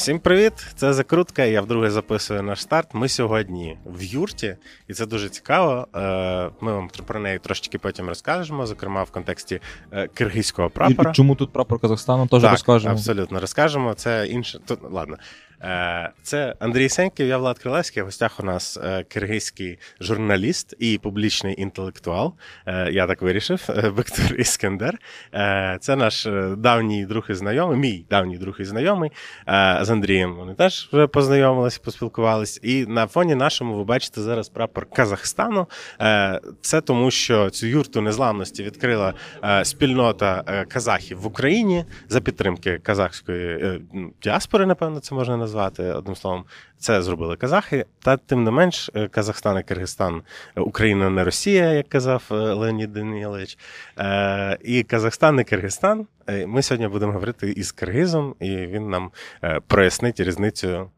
Всім привіт! Це закрутка. Я вдруге записую наш старт. Ми сьогодні в юрті, і це дуже цікаво. Е, ми вам про неї трошечки потім розкажемо, зокрема в контексті е, киргизького прапора. І чому тут прапор Казахстану теж так, розкажемо? Абсолютно розкажемо. Це інше. Тут ладно. Е, це Андрій Сеньків, я Влад Крилевський. В гостях у нас е, киргизький журналіст і публічний інтелектуал. Е, я так вирішив, Бектур Іскендер. Це наш давній друг і знайомий, мій давній друг і знайомий. З Андрієм вони теж вже познайомилися, поспілкувались. І на фоні нашому ви бачите зараз прапор Казахстану. Це тому, що цю юрту незламності відкрила спільнота казахів в Україні за підтримки казахської діаспори, напевно, це можна назвати назвати одним словом, це зробили казахи. Та тим не менш, е, Казахстан і Киргизстан, е, Україна не Росія, як казав е, Леонід Данілович. І Казахстан і Киргизстан. Ми сьогодні будемо говорити із Киргизом, і він нам прояснить різницю,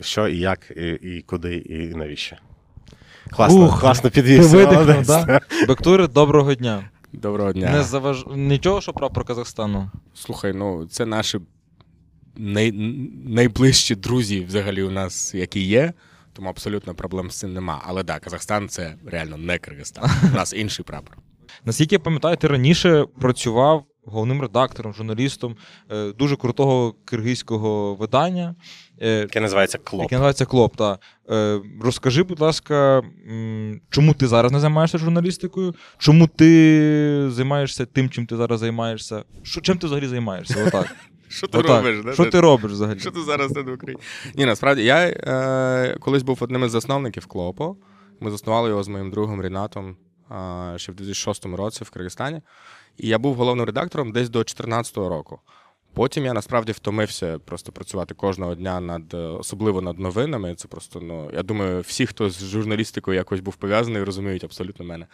що і як, і, і куди, і навіщо. Класно, Ух, класно підвівся. Да? Бектури, доброго дня. Доброго дня. Не заваж... Нічого, що прапор Казахстану. Слухай, ну це наші най, найближчі друзі взагалі у нас, які є. Тому абсолютно проблем з цим нема. Але так, Казахстан це реально не Киргизстан. У нас інший прапор. Наскільки я пам'ятаю, ти раніше працював головним редактором, журналістом е, дуже крутого киргизького видання, е, яке називається Клоп. Яке називається Клоп. Та. Е, розкажи, будь ласка, чому ти зараз не займаєшся журналістикою? Чому ти займаєшся тим, чим ти зараз займаєшся? Що, Чим ти взагалі займаєшся? Отак. Що ти Отак. робиш? Що ти робиш взагалі? Що ти зараз не в Україні? Ні, насправді я е, колись був одним із засновників Клопо. Ми заснували його з моїм другом Рінатом е, ще в 2006 році в Киргизстані. І я був головним редактором десь до 2014 року. Потім я насправді втомився просто працювати кожного дня над особливо над новинами. Це просто ну я думаю, всі, хто з журналістикою якось був пов'язаний, розуміють абсолютно мене.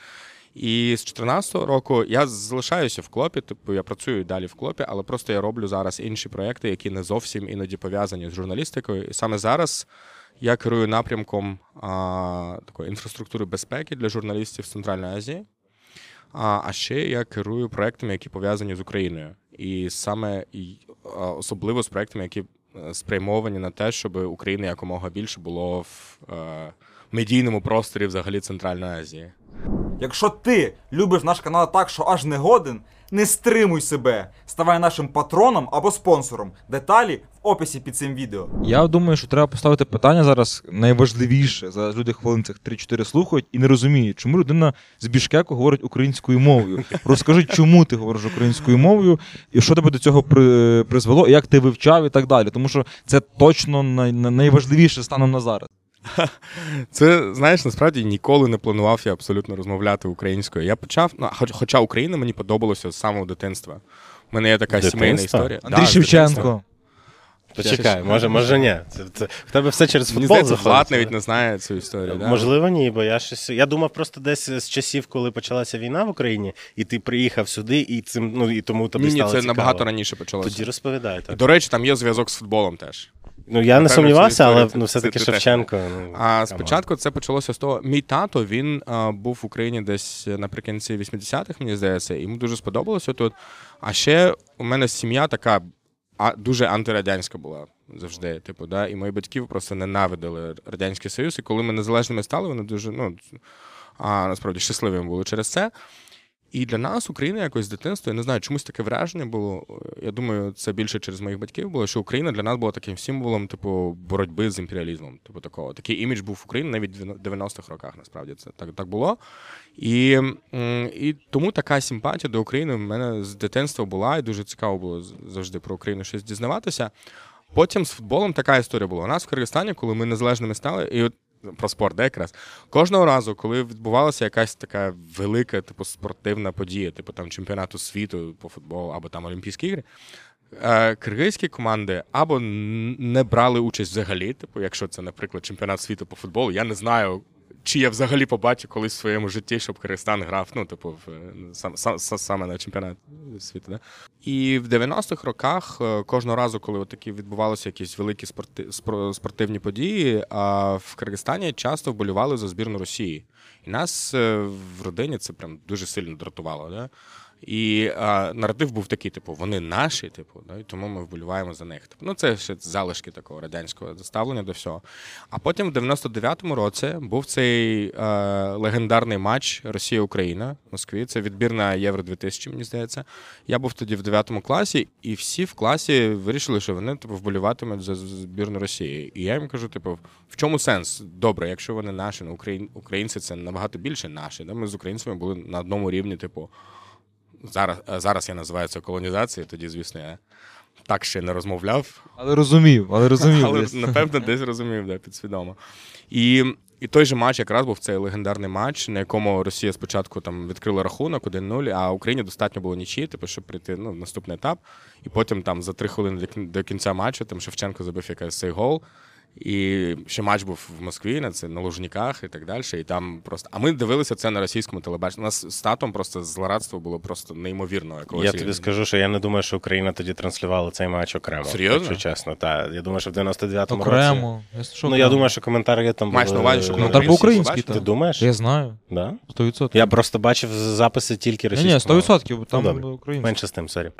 І з 2014 року я залишаюся в клопі, типу я працюю далі в клопі, але просто я роблю зараз інші проекти, які не зовсім іноді пов'язані з журналістикою. І саме зараз я керую напрямком а, такої інфраструктури безпеки для журналістів Центральної Азії. А а ще я керую проектами, які пов'язані з Україною. І саме і, особливо з проектами, які е, спрямовані на те, щоб Україна якомога більше було в е, медійному просторі взагалі Центральної Азії. Якщо ти любиш наш канал так, що аж не годен, не стримуй себе. Ставай нашим патроном або спонсором. Деталі в описі під цим відео. Я думаю, що треба поставити питання зараз найважливіше. Зараз люди хвилин цих 3-4 слухають і не розуміють, чому людина з Бішкеку говорить українською мовою. Розкажи, чому ти говориш українською мовою, і що тебе до цього при... призвело, і як ти вивчав, і так далі. Тому що це точно най... найважливіше станом на зараз. Це, знаєш, насправді ніколи не планував я абсолютно розмовляти українською. Я почав, ну, хоча Україна мені подобалася з самого дитинства. У мене є така Дитинства? сімейна історія. Андрій да, Шевченко. Почекай, може, може ні. Це, це, В тебе все через футбол Мені здається, Влад навіть не знає цю історію. Да? Можливо, ні, бо я щось. Я думав просто десь з часів, коли почалася війна в Україні, і ти приїхав сюди, і цим ну і тому тобі ні, стало Ні, це цікаво. набагато раніше почалося. Тоді розповідай. так. І, До речі, там є зв'язок з футболом теж. Ну я не сумнівався, але ну все-таки Шевченко. Ну, а спочатку це почалося з того. Мій тато він а, був в Україні десь наприкінці 80-х, мені здається, і йому дуже сподобалося тут. А ще у мене сім'я така а, дуже антирадянська була завжди. Типу, да, і мої батьки просто ненавидили радянський союз. І коли ми незалежними стали, вони дуже ну а насправді щасливими були через це. І для нас Україна якось з дитинства, я не знаю, чомусь таке враження було. Я думаю, це більше через моїх батьків було, що Україна для нас була таким символом, типу, боротьби з імперіалізмом. Типу такого. Такий імідж був в Україні навіть в 90-х роках, насправді це так так було. І і тому така симпатія до України в мене з дитинства була, і дуже цікаво було завжди про Україну щось дізнаватися. Потім з футболом така історія була. У нас в Киргизстані, коли ми незалежними стали, і от про спорт, де якраз кожного разу, коли відбувалася якась така велика, типу, спортивна подія, типу там чемпіонату світу по футболу або там Олімпійські ігри. Е, киргизькі команди або не брали участь взагалі, типу, якщо це, наприклад, чемпіонат світу по футболу, я не знаю, чи я взагалі побачив колись в своєму житті, щоб Киргизстан грав, ну, типу, в, сам, сам, саме на чемпіонат світу. Да? І в 90-х роках е, кожного разу, коли такі відбувалися якісь великі спорти, спортивні події, а в Киргизстані часто вболювали за збірну Росії. І нас е, в родині це прям дуже сильно дратувало. Да? І а, наратив був такий: типу, вони наші, типу, да, і тому ми вболіваємо за них. Типу, ну це ще залишки такого радянського ставлення до всього. А потім, в 99-му році, був цей е, легендарний матч Росія-Україна в Москві. Це відбір на Євро 2000, мені здається. Я був тоді в 9 класі, і всі в класі вирішили, що вони типу вболіватимуть за збірну Росії. І я їм кажу: типу, в чому сенс? Добре, якщо вони наші, ну Україн, українці це набагато більше наші. Да? Ми з українцями були на одному рівні, типу. Зараз, е, зараз я називаю це колонізацією, тоді, звісно, я так ще не розмовляв. Але розумів, але розумів. Але, десь. напевно, десь розумів, да, підсвідомо. І, і той же матч якраз був цей легендарний матч, на якому Росія спочатку там відкрила рахунок 1-0, а Україні достатньо було нічі, типу, щоб прийти ну, в наступний етап. І потім там за три хвилини до до кінця матчу там Шевченко забив якийсь цей гол. І ще матч був в Москві, на це на Лужниках і так далі. І там просто. А ми дивилися це на російському телебаченні. У нас з татом просто злорадство було просто неймовірно. Якогось Я тобі скажу, що я не думаю, що Україна тоді транслювала цей матч окремо. Серйозно? Якщо чесно, так. Я думаю, що в 99-му році. Окремо. Що, Ну, я думаю, що коментарі там Маєш були... на увазі, що Ну, коментарі так по-українськи. Ти думаєш? Я знаю. Да? 100%. Я просто бачив записи тільки Ні, ні, російською. 100%, бо там Ну, добре. українські. Менше з тим, sorry.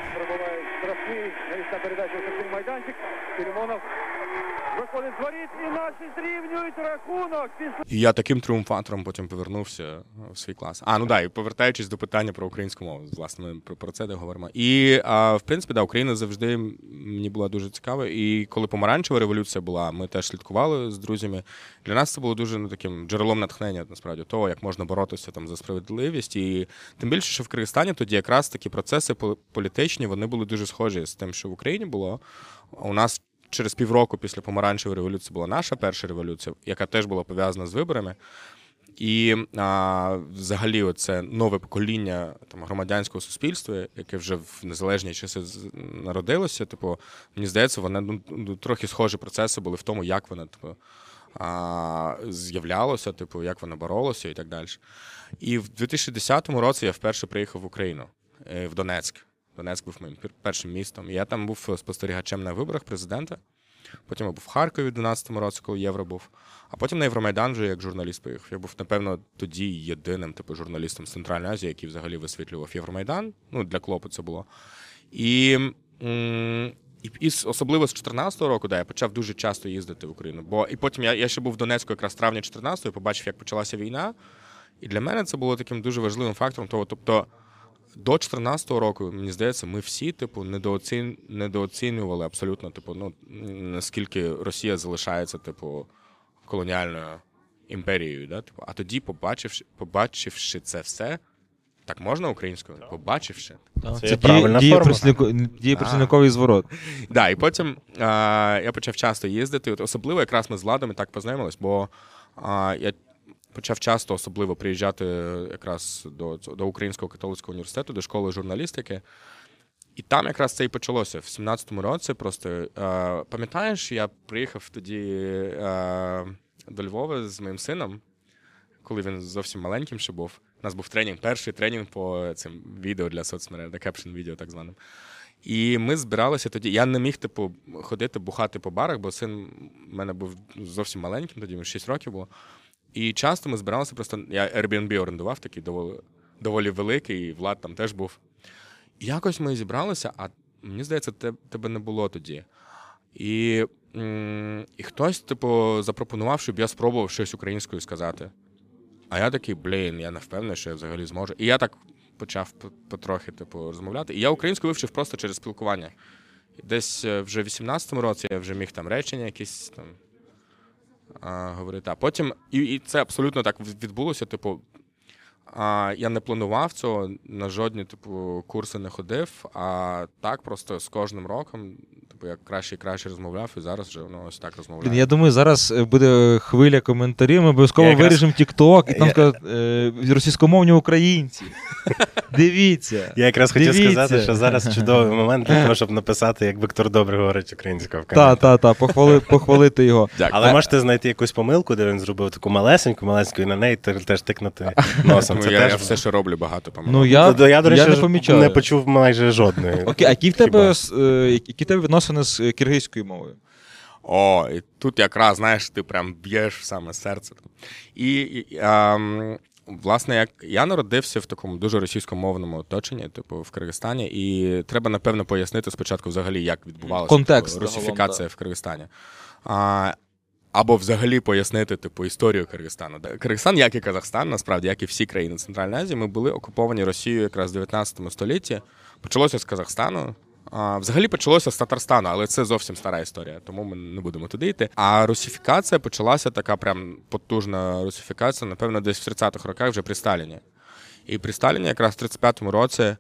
Наші зрівнюють рахунок І я таким тріумфатором потім повернувся в свій клас. А, ну да, і повертаючись до питання про українську мову, власне, ми про, це де говоримо. І а, в принципі, да, Україна завжди мені була дуже цікава. І коли помаранчева революція була, ми теж слідкували з друзями. Для нас це було дуже ну, таким джерелом натхнення, насправді, того, як можна боротися там за справедливість. І тим більше, що в Киргизстані тоді якраз такі процеси пол- політичні вони були дуже схожі з тим, що в Україні було. У нас через півроку після помаранчевої революції була наша перша революція, яка теж була пов'язана з виборами. І а, взагалі, оце нове покоління там, громадянського суспільства, яке вже в незалежні часи народилося. Типу, мені здається, вони ну, ну, трохи схожі процеси були в тому, як воно типу, а, з'являлося, типу, як воно боролося і так далі. І в 2010 році я вперше приїхав в Україну, е, в Донецьк. Донецьк був моїм першим містом. Я там був спостерігачем на виборах президента. Потім я був в Харкові в 2012 році, коли євро був. А потім на Євромайдан вже як журналіст поїхав. Я був, напевно, тоді єдиним типу, журналістом Центральної Азії, який взагалі висвітлював Євромайдан. Ну, для клопу це було. І, і, і особливо з 2014 року, да, я почав дуже часто їздити в Україну. Бо і потім я, я ще був в Донецьку якраз в травні 14-го, і побачив, як почалася війна. І для мене це було таким дуже важливим фактором. Того, тобто, до 2014 року, мені здається, ми всі, типу, недооцін... недооцінювали абсолютно, типу, ну наскільки Росія залишається, типу, колоніальною імперією. Да? Типу, а тоді, побачивши, побачивши це все, так можна українською? Побачивши. Так. Це є правильна діє, форма. діє прислівниковий зворот. Да, і потім а, я почав часто їздити. Особливо якраз ми з Владом і так познайомились, бо а, я почав часто особливо приїжджати якраз до, до Українського католицького університету, до школи журналістики. І там якраз це і почалося в 17-му році. Просто е, пам'ятаєш, я приїхав тоді е, до Львова з моїм сином, коли він зовсім маленьким ще був. У нас був тренінг, перший тренінг по цим відео для соцмереж, кепшн відео так званим. І ми збиралися тоді. Я не міг, типу, ходити, бухати по барах, бо син в мене був зовсім маленьким, тоді йому 6 років було. І часто ми збиралися просто. Я Airbnb орендував, такий доволі, доволі великий, і Влад там теж був. І якось ми зібралися, а мені здається, те- тебе не було тоді. І, і хтось, типу, запропонував, щоб я спробував щось українською сказати. А я такий, блін, я не впевнений, що я взагалі зможу. І я так почав потрохи, типу, розмовляти. І я українську вивчив просто через спілкування. Десь е, вже в 18-му році я вже міг там речення якісь там говорити. А потім, і, і це абсолютно так відбулося. Типу, а, я не планував цього, на жодні типу, курси не ходив, а так просто з кожним роком, типу, я краще і краще розмовляв, і зараз вже ну, ось так розмовляю. Блін, я думаю, зараз е, буде хвиля коментарів. Ми обов'язково якраз- виріжемо TikTok, і там Я- скажуть е, російськомовні українці. Дивіться. Я якраз хотів Дивіться. сказати, що зараз чудовий момент для того, щоб написати, як Віктор добре говорить українською в Та, коментарях. та, та, похвали, похвалити його. Дякую. Але можете знайти якусь помилку, де він зробив таку малесеньку, малесеньку, і на неї те- теж тикнути носом. Тому Це я, теж я все, що роблю, багато помилок. Ну, я, Тобто я, до речі, я не помічаю. не почув майже жодної. Окей, а які в тебе, е, які в тебе відносини з е, киргизькою мовою? О, і тут якраз, знаєш, ти прям б'єш в саме серце. І, і ем, власне, як я народився в такому дуже російськомовному оточенні, типу в Киргизстані, і треба напевно пояснити спочатку, взагалі, як відбувалася Контекст типу, загалом, русифікація в Киргизстані. А, або взагалі пояснити типу історію Киргизстану. Киргизстан, як і Казахстан, насправді, як і всі країни Центральної Азії, ми були окуповані Росією якраз в 19 столітті. Почалося з Казахстану. А, взагалі почалося з Татарстану, але це зовсім стара історія, тому ми не будемо туди йти. А русифікація почалася така прям потужна русифікація, напевно, десь в 30-х роках вже при Сталіні. І при Сталіні, якраз в 35-му році,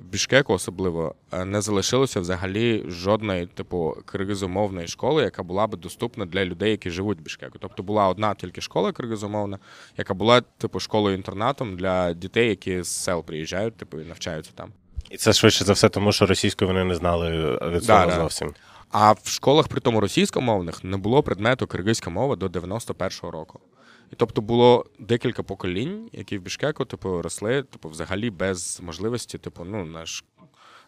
Бішкеку особливо е, не залишилося взагалі жодної, типу, киргизомовної школи, яка була би доступна для людей, які живуть в Бішкеку. Тобто була одна тільки школа киргизомовна, яка була, типу, школою-інтернатом для дітей, які з сел приїжджають, типу, і навчаються там. І це швидше за все, тому що російською вони не знали від Да, да. зовсім. А в школах, при тому російськомовних, не було предмету киргизька мова до 91-го року. І тобто було декілька поколінь, які в Бішкеку, типу, росли, типу, взагалі без можливості, типу, ну, на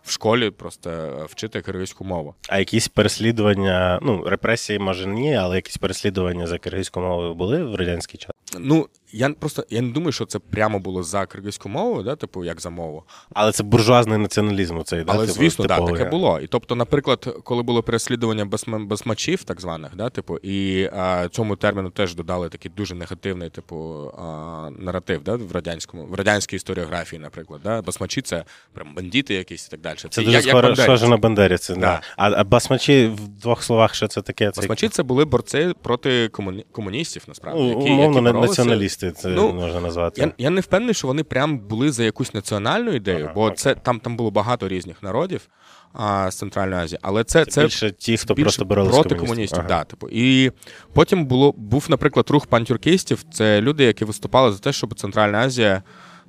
в школі просто вчити киргизьку мову. А якісь переслідування, ну, репресії, може, ні, але якісь переслідування за киргизьку мовою були в радянський час. Ну, я просто я не думаю, що це прямо було за киргизьку мову, да, типу, як за мову. Але це буржуазний націоналізм цей, да? Але типу, звісно, да, типовий. таке було. І тобто, наприклад, коли було переслідування басмачів, так званих, да, типу, і а, цьому терміну теж додали такий дуже негативний, типу, а, наратив, да, в радянському, в радянській історіографії, наприклад, да, басмачі це прям бандити якісь і так далі. Це дуже схоже, схоже на бандерівці. Да. Да. А, а басмачі в двох словах, що це таке? Це Басмачі це були борці проти комуні... комуністів, насправді. ну, які, які боролися. націоналісти, це Ну, можна назвати. Я, я не впевнений, що вони прям були за якусь національну ідею, Ага, бо окей. це там, там було багато різних народів а, з Центральної Азії. Але це, Це, це більше ті, хто більше просто боролися проти комуністів. комуністів. Ага. Да, типу. І потім було, був, наприклад, рух пантюркістів. Це люди, які виступали за те, щоб Центральна Азія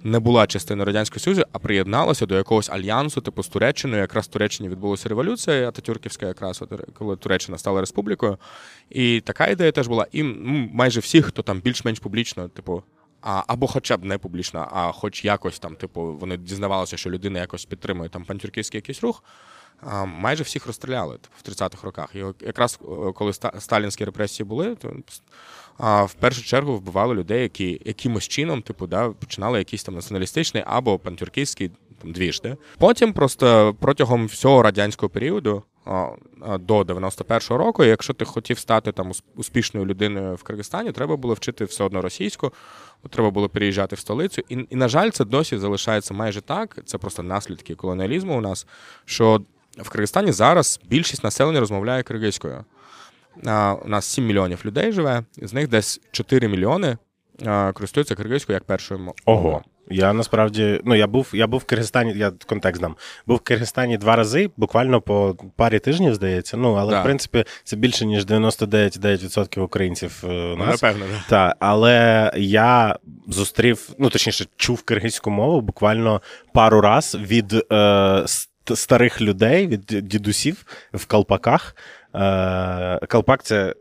не була частиною Радянського Союзу, а приєдналася до якогось альянсу, типу з Туреччиною. Якраз в Туреччині відбулася революція Ататюрківська, якраз коли Туреччина стала республікою. І така ідея теж була. І ну, майже всі, хто там більш-менш публічно, типу. А, або хоча б не публічно, а хоч якось там, типу, вони дізнавалися, що людина якось підтримує там пантюрківський якийсь рух. Майже всіх розстріляли типу, в 30-х роках. І якраз е, коли сталінські репресії були, то в першу чергу вбивали людей, які якимось чином, типу, да, починали якийсь там націоналістичний або пантюрківський там двіж. Да? Потім просто протягом всього радянського періоду. До 91-го року, якщо ти хотів стати там успішною людиною в Киргизстані, треба було вчити все одно російську, треба було переїжджати в столицю. І, і на жаль, це досі залишається майже так. Це просто наслідки колоніалізму у нас. Що в Киргизстані зараз більшість населення розмовляє киргизькою. У нас 7 мільйонів людей живе, з них десь 4 мільйони користуються киргизькою як першою мовою. Ого. Я насправді, ну я був, я був в Киргизстані, я контекст дам. Був в Киргизстані два рази, буквально по парі тижнів, здається. Ну, але Да. в принципі це більше, ніж 99% українців е, у нас. напевно, да. Так, але я зустрів, ну точніше, чув киргизьку мову буквально пару раз від е, старих людей, від дідусів в колпаках. Е, колпак це,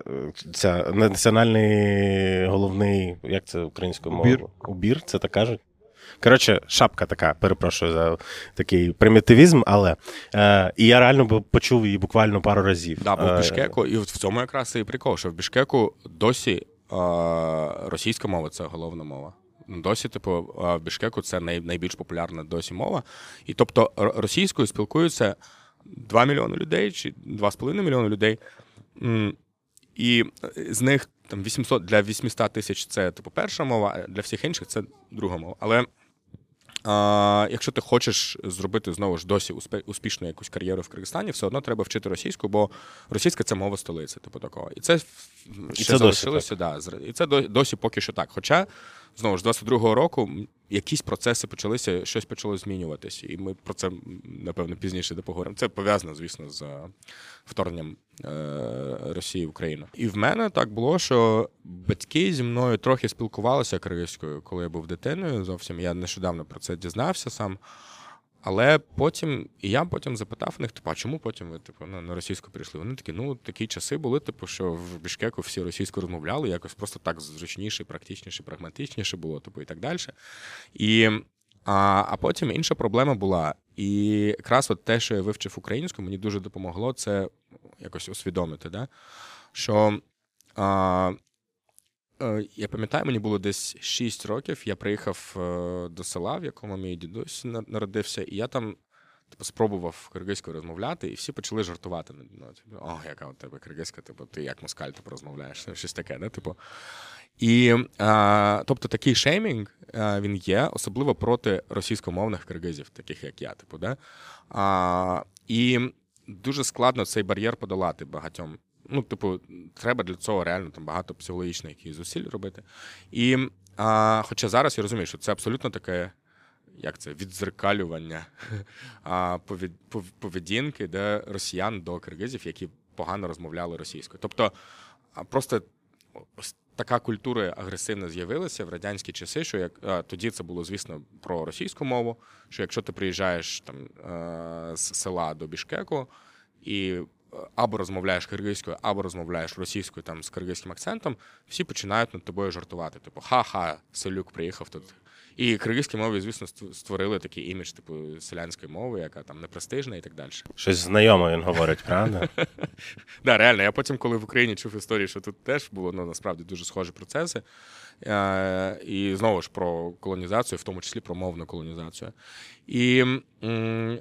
це національний головний, як це українською мовою? Убір. Убір, це так кажуть. Коротше, шапка така, перепрошую за такий примітивізм, але е, і я реально почув її буквально пару разів. Да, бо в Е, Бішкеку, і в цьому якраз і прикол, що в Бішкеку досі е, російська мова це головна мова. Досі, типу, в Бішкеку це найбільш популярна досі мова. І тобто російською спілкуються 2 мільйони людей чи 2,5 мільйони людей. І з них там 800 для 800 тисяч це типу перша мова, а для всіх інших це друга мова. Але а, якщо ти хочеш зробити знову ж досі успішну якусь кар'єру в Киргизстані, все одно треба вчити російську, бо російська це мова столиці, типу такого. І це, і це це досі залишилося, да, і це досі поки що так. Хоча, знову ж, 22-го року якісь процеси почалися, щось почало змінюватися. І ми про це, напевно, пізніше поговоримо. Це пов'язано, звісно, з е, вторгненням е, Росії в Україну. І в мене так було, що батьки зі мною трохи спілкувалися кривською, коли я був дитиною. Зовсім я нещодавно про це дізнався сам. Але потім, і я потім запитав у них, типу, а чому потім ви типу, ну, на російську прийшли? Вони такі, ну такі часи були, типу, що в Бішкеку всі російською розмовляли, якось просто так зручніше, практичніше, прагматичніше було, типу, і так далі. І, а, а потім інша проблема була. І якраз от те, що я вивчив українську, мені дуже допомогло це якось усвідомити, да? що а, я пам'ятаю, мені було десь 6 років. Я приїхав е, до села, в якому мій дідусь народився, і я там. Типу, спробував киргизькою розмовляти, і всі почали жартувати наді мною. Типу, О, яка у тебе киргизька, типу, ти як москаль типу, розмовляєш, Ну, щось таке, да? типу. І, а, тобто, такий шеймінг а, він є, особливо проти російськомовних киргизів, таких як я, типу, да? А, і дуже складно цей бар'єр подолати багатьом. Ну, типу, треба для цього реально там багато психологічних якихось зусиль робити. І а, хоча зараз я розумію, що це абсолютно таке, як це, відзеркалювання поведінки де росіян до киргизів, які погано розмовляли російською. Тобто, просто ось така культура агресивно з'явилася в радянські часи, що як тоді це було, звісно, про російську мову. Що якщо ти приїжджаєш там е, з села до Бішкеку і або розмовляєш киргизькою, або розмовляєш російською там з киргизьким акцентом, всі починають над тобою жартувати. Типу, ха-ха, селюк приїхав тут. І киргизькі мови, звісно, створили такий імідж, типу, селянської мови, яка там непрестижна і так далі. Щось знайоме він говорить, правда? Да, реально. Я потім, коли в Україні чув історії, що тут теж було ну, насправді дуже схожі процеси. Е, і знову ж про колонізацію, в тому числі про мовну колонізацію. І,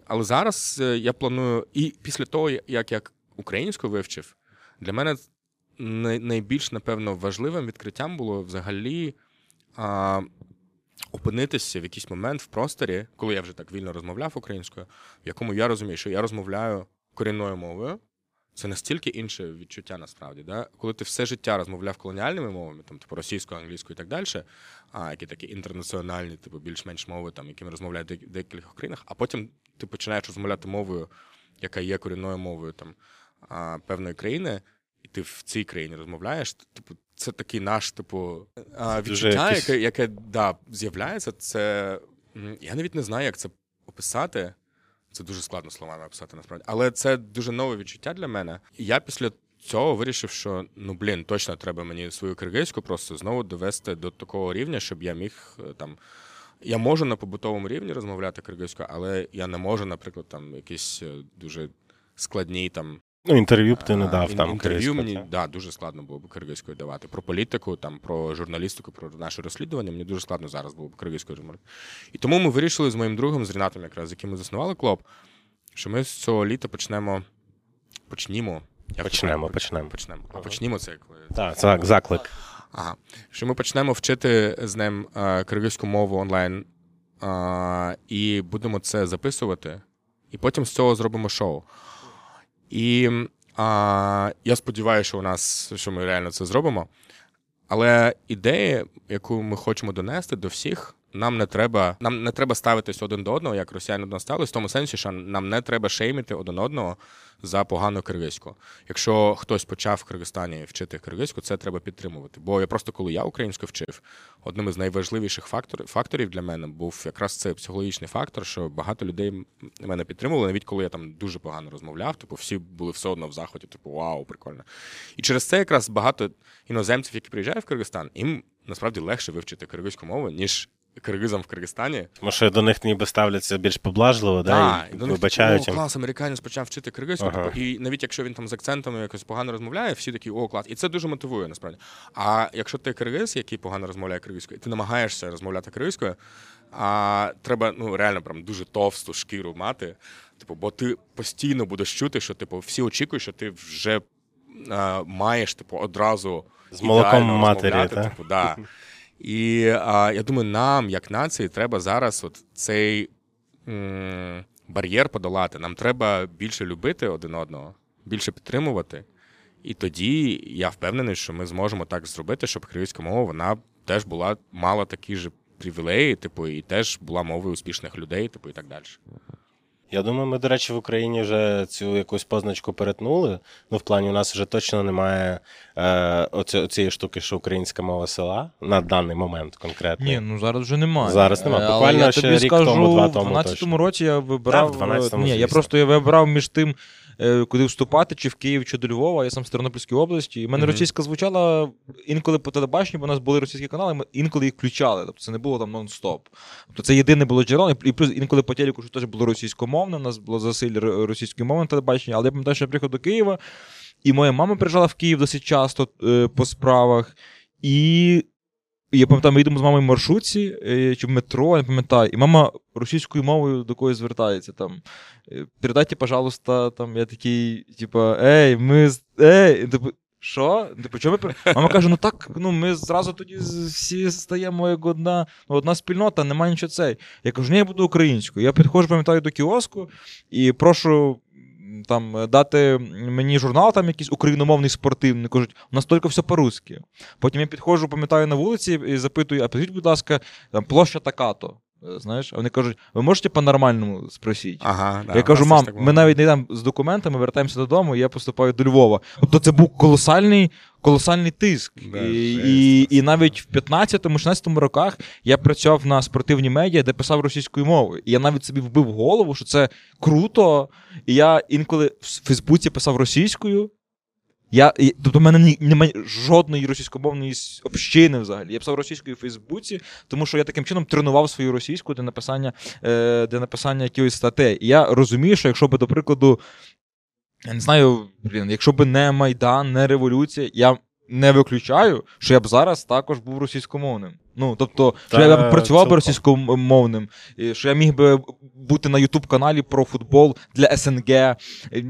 але зараз е, я планую, і після того, як я українську вивчив, для мене найбільш, напевно, важливим відкриттям було взагалі. А, Опинитися в якийсь момент в просторі, коли я вже так вільно розмовляв українською, в якому я розумію, що я розмовляю корінною мовою, це настільки інше відчуття насправді. Да? Коли ти все життя розмовляв колоніальними мовами, там, типу російською, англійською і так далі, а які такі інтернаціональні, типу, більш-менш мови, там, якими розмовляють в декількох країнах, а потім ти починаєш розмовляти мовою, яка є корінною мовою там, а, певної країни, і ти в цій країні розмовляєш. Типу, це такий наш, типу, а, відчуття, яке, яке да, з'являється. Це я навіть не знаю, як це описати. Це дуже складно словами описати насправді. Але це дуже нове відчуття для мене. І я після цього вирішив, що ну блін, точно треба мені свою киргизьку просто знову довести до такого рівня, щоб я міг е, там. Я можу на побутовому рівні розмовляти киргизькою, але я не можу, наприклад, там якісь е, дуже складні там Ну, інтерв'ю б ти не дав ін- там. інтерв'ю мені так. да, дуже складно було б киргизькою давати. Про політику, там, про журналістику, про наше розслідування. Мені дуже складно зараз було б киргизькою розмовляти. І тому ми вирішили з моїм другом, з Рінатом, якраз, з яким ми заснували клуб, що ми з цього літа почнемо. Почнімо. Як Почнемо, почнемо. Почнемо. А почнімо це коли. Так, це заклик. Ага. Що ми почнемо вчити з ним е, киргизьку мову онлайн е, і будемо це записувати, і потім з цього зробимо шоу. І а, я сподіваюся, що у нас що ми реально це зробимо. Але ідея, яку ми хочемо донести до всіх, нам не треба, нам не треба ставитись один до одного, як росіяни до нас ставились, в тому сенсі, що нам не треба шеймити один одного за погану киргизьку. Якщо хтось почав в Киргизстані вчити киргизьку, це треба підтримувати. Бо я просто коли я українську вчив, одним із найважливіших факторів, факторів для мене був якраз цей психологічний фактор, що багато людей мене підтримували, навіть коли я там дуже погано розмовляв. Типу, всі були все одно в захваті, типу, вау, прикольно. І через це якраз багато іноземців, які приїжджають в Киргизстан, їм насправді легше вивчити киргизьку мову, ніж киргизам в Киргизстані. Тому що до них ніби ставляться більш поблажливо, да, і до них вибачають о, клас, американець почав вчити киргизьку. Ага. Типу, і навіть якщо він там з акцентами якось погано розмовляє, всі такі, о, клас. І це дуже мотивує насправді. А якщо ти киргиз, який погано розмовляє киргизькою, і ти намагаєшся розмовляти киргизькою, а треба ну реально прям дуже товсту шкіру мати. Типу, бо ти постійно будеш чути, що типу всі очікують, що ти вже а, маєш типу одразу З молоком матері, та? Типу, да. І а, я думаю, нам, як нації, треба зараз от цей м, бар'єр подолати. Нам треба більше любити один одного, більше підтримувати. І тоді я впевнений, що ми зможемо так зробити, щоб киргизька мова вона теж була мала такі ж привілеї, типу, і теж була мовою успішних людей, типу, і так далі. Я думаю, ми, до речі, в Україні вже цю якусь позначку перетнули. Ну, в плані, у нас вже точно немає е, оці, оцієї штуки, що українська мова села на даний момент конкретно. Ні, ну зараз вже немає. Зараз немає. Е, але Буквально я ще тобі рік скажу, тому, два тому в 12-му точно. році я вибирав. Так, в 12-му, Ні, я звісно. просто я вибирав між тим, е, куди вступати, чи в Київ, чи до Львова. Я сам з Тернопільської області. І в мене Мгм. російська звучала інколи по телебаченню, бо у нас були російські канали, ми інколи їх включали. Тобто це не було там нон-стоп. Тобто це єдине було джерело. І плюс інколи по телеку, що теж було російськомовне, у нас було засилля р- російської мови на телебаченні, але я пам'ятаю, що я приїхав до Києва, і моя мама приїжджала в Київ досить часто е, по справах. І я пам'ятаю, ми їдемо з мамою в маршрутці е, чи в метро, я не пам'ятаю, і мама російською мовою до когось звертається там. е, Передайте, пожалуйста, там я такий, типа, ей, ми ей, типу, що? Типу, чому ми Мама каже: ну так, ну ми зразу тоді всі стаємо як одна, ну, одна спільнота, немає нічого цей. Я кажу, ні, я буду українською. Я підходжу, пам'ятаю, до кіоску і прошу. Там е, дати мені журнал, там якийсь україномовний спортивний. Кажуть, у нас тільки все по-русски. Потім я підходжу, пам'ятаю, на вулиці і запитую: а підіть, будь ласка, там площа така-то. Е, Знаєш, а вони кажуть, ви можете по-нормальному спросити? Ага, да, я кажу, мам, ми навіть не йдемо з документами, вертаємося додому, і я поступаю до Львова. Тобто це був колосальний, колосальний тиск. Да, і, жесть і, і навіть в 15-16 роках я працював на спортивній медіа, де писав російською мовою. І я навіть собі вбив голову, що це круто. І я інколи в Фейсбуці писав російською. Я, і, тобто, в мене немає жодної російськомовної общини взагалі. Я писав російською в Фейсбуці, тому що я таким чином тренував свою російську для написання, е, для написання якихось статей. І я розумію, що якщо би, до прикладу, я не знаю, блін, якщо би не Майдан, не революція, я не виключаю, що я б зараз також був російськомовним. Ну, тобто, що я б працював би російськомовним, що я міг би бути на Ютуб-каналі про футбол для СНГ,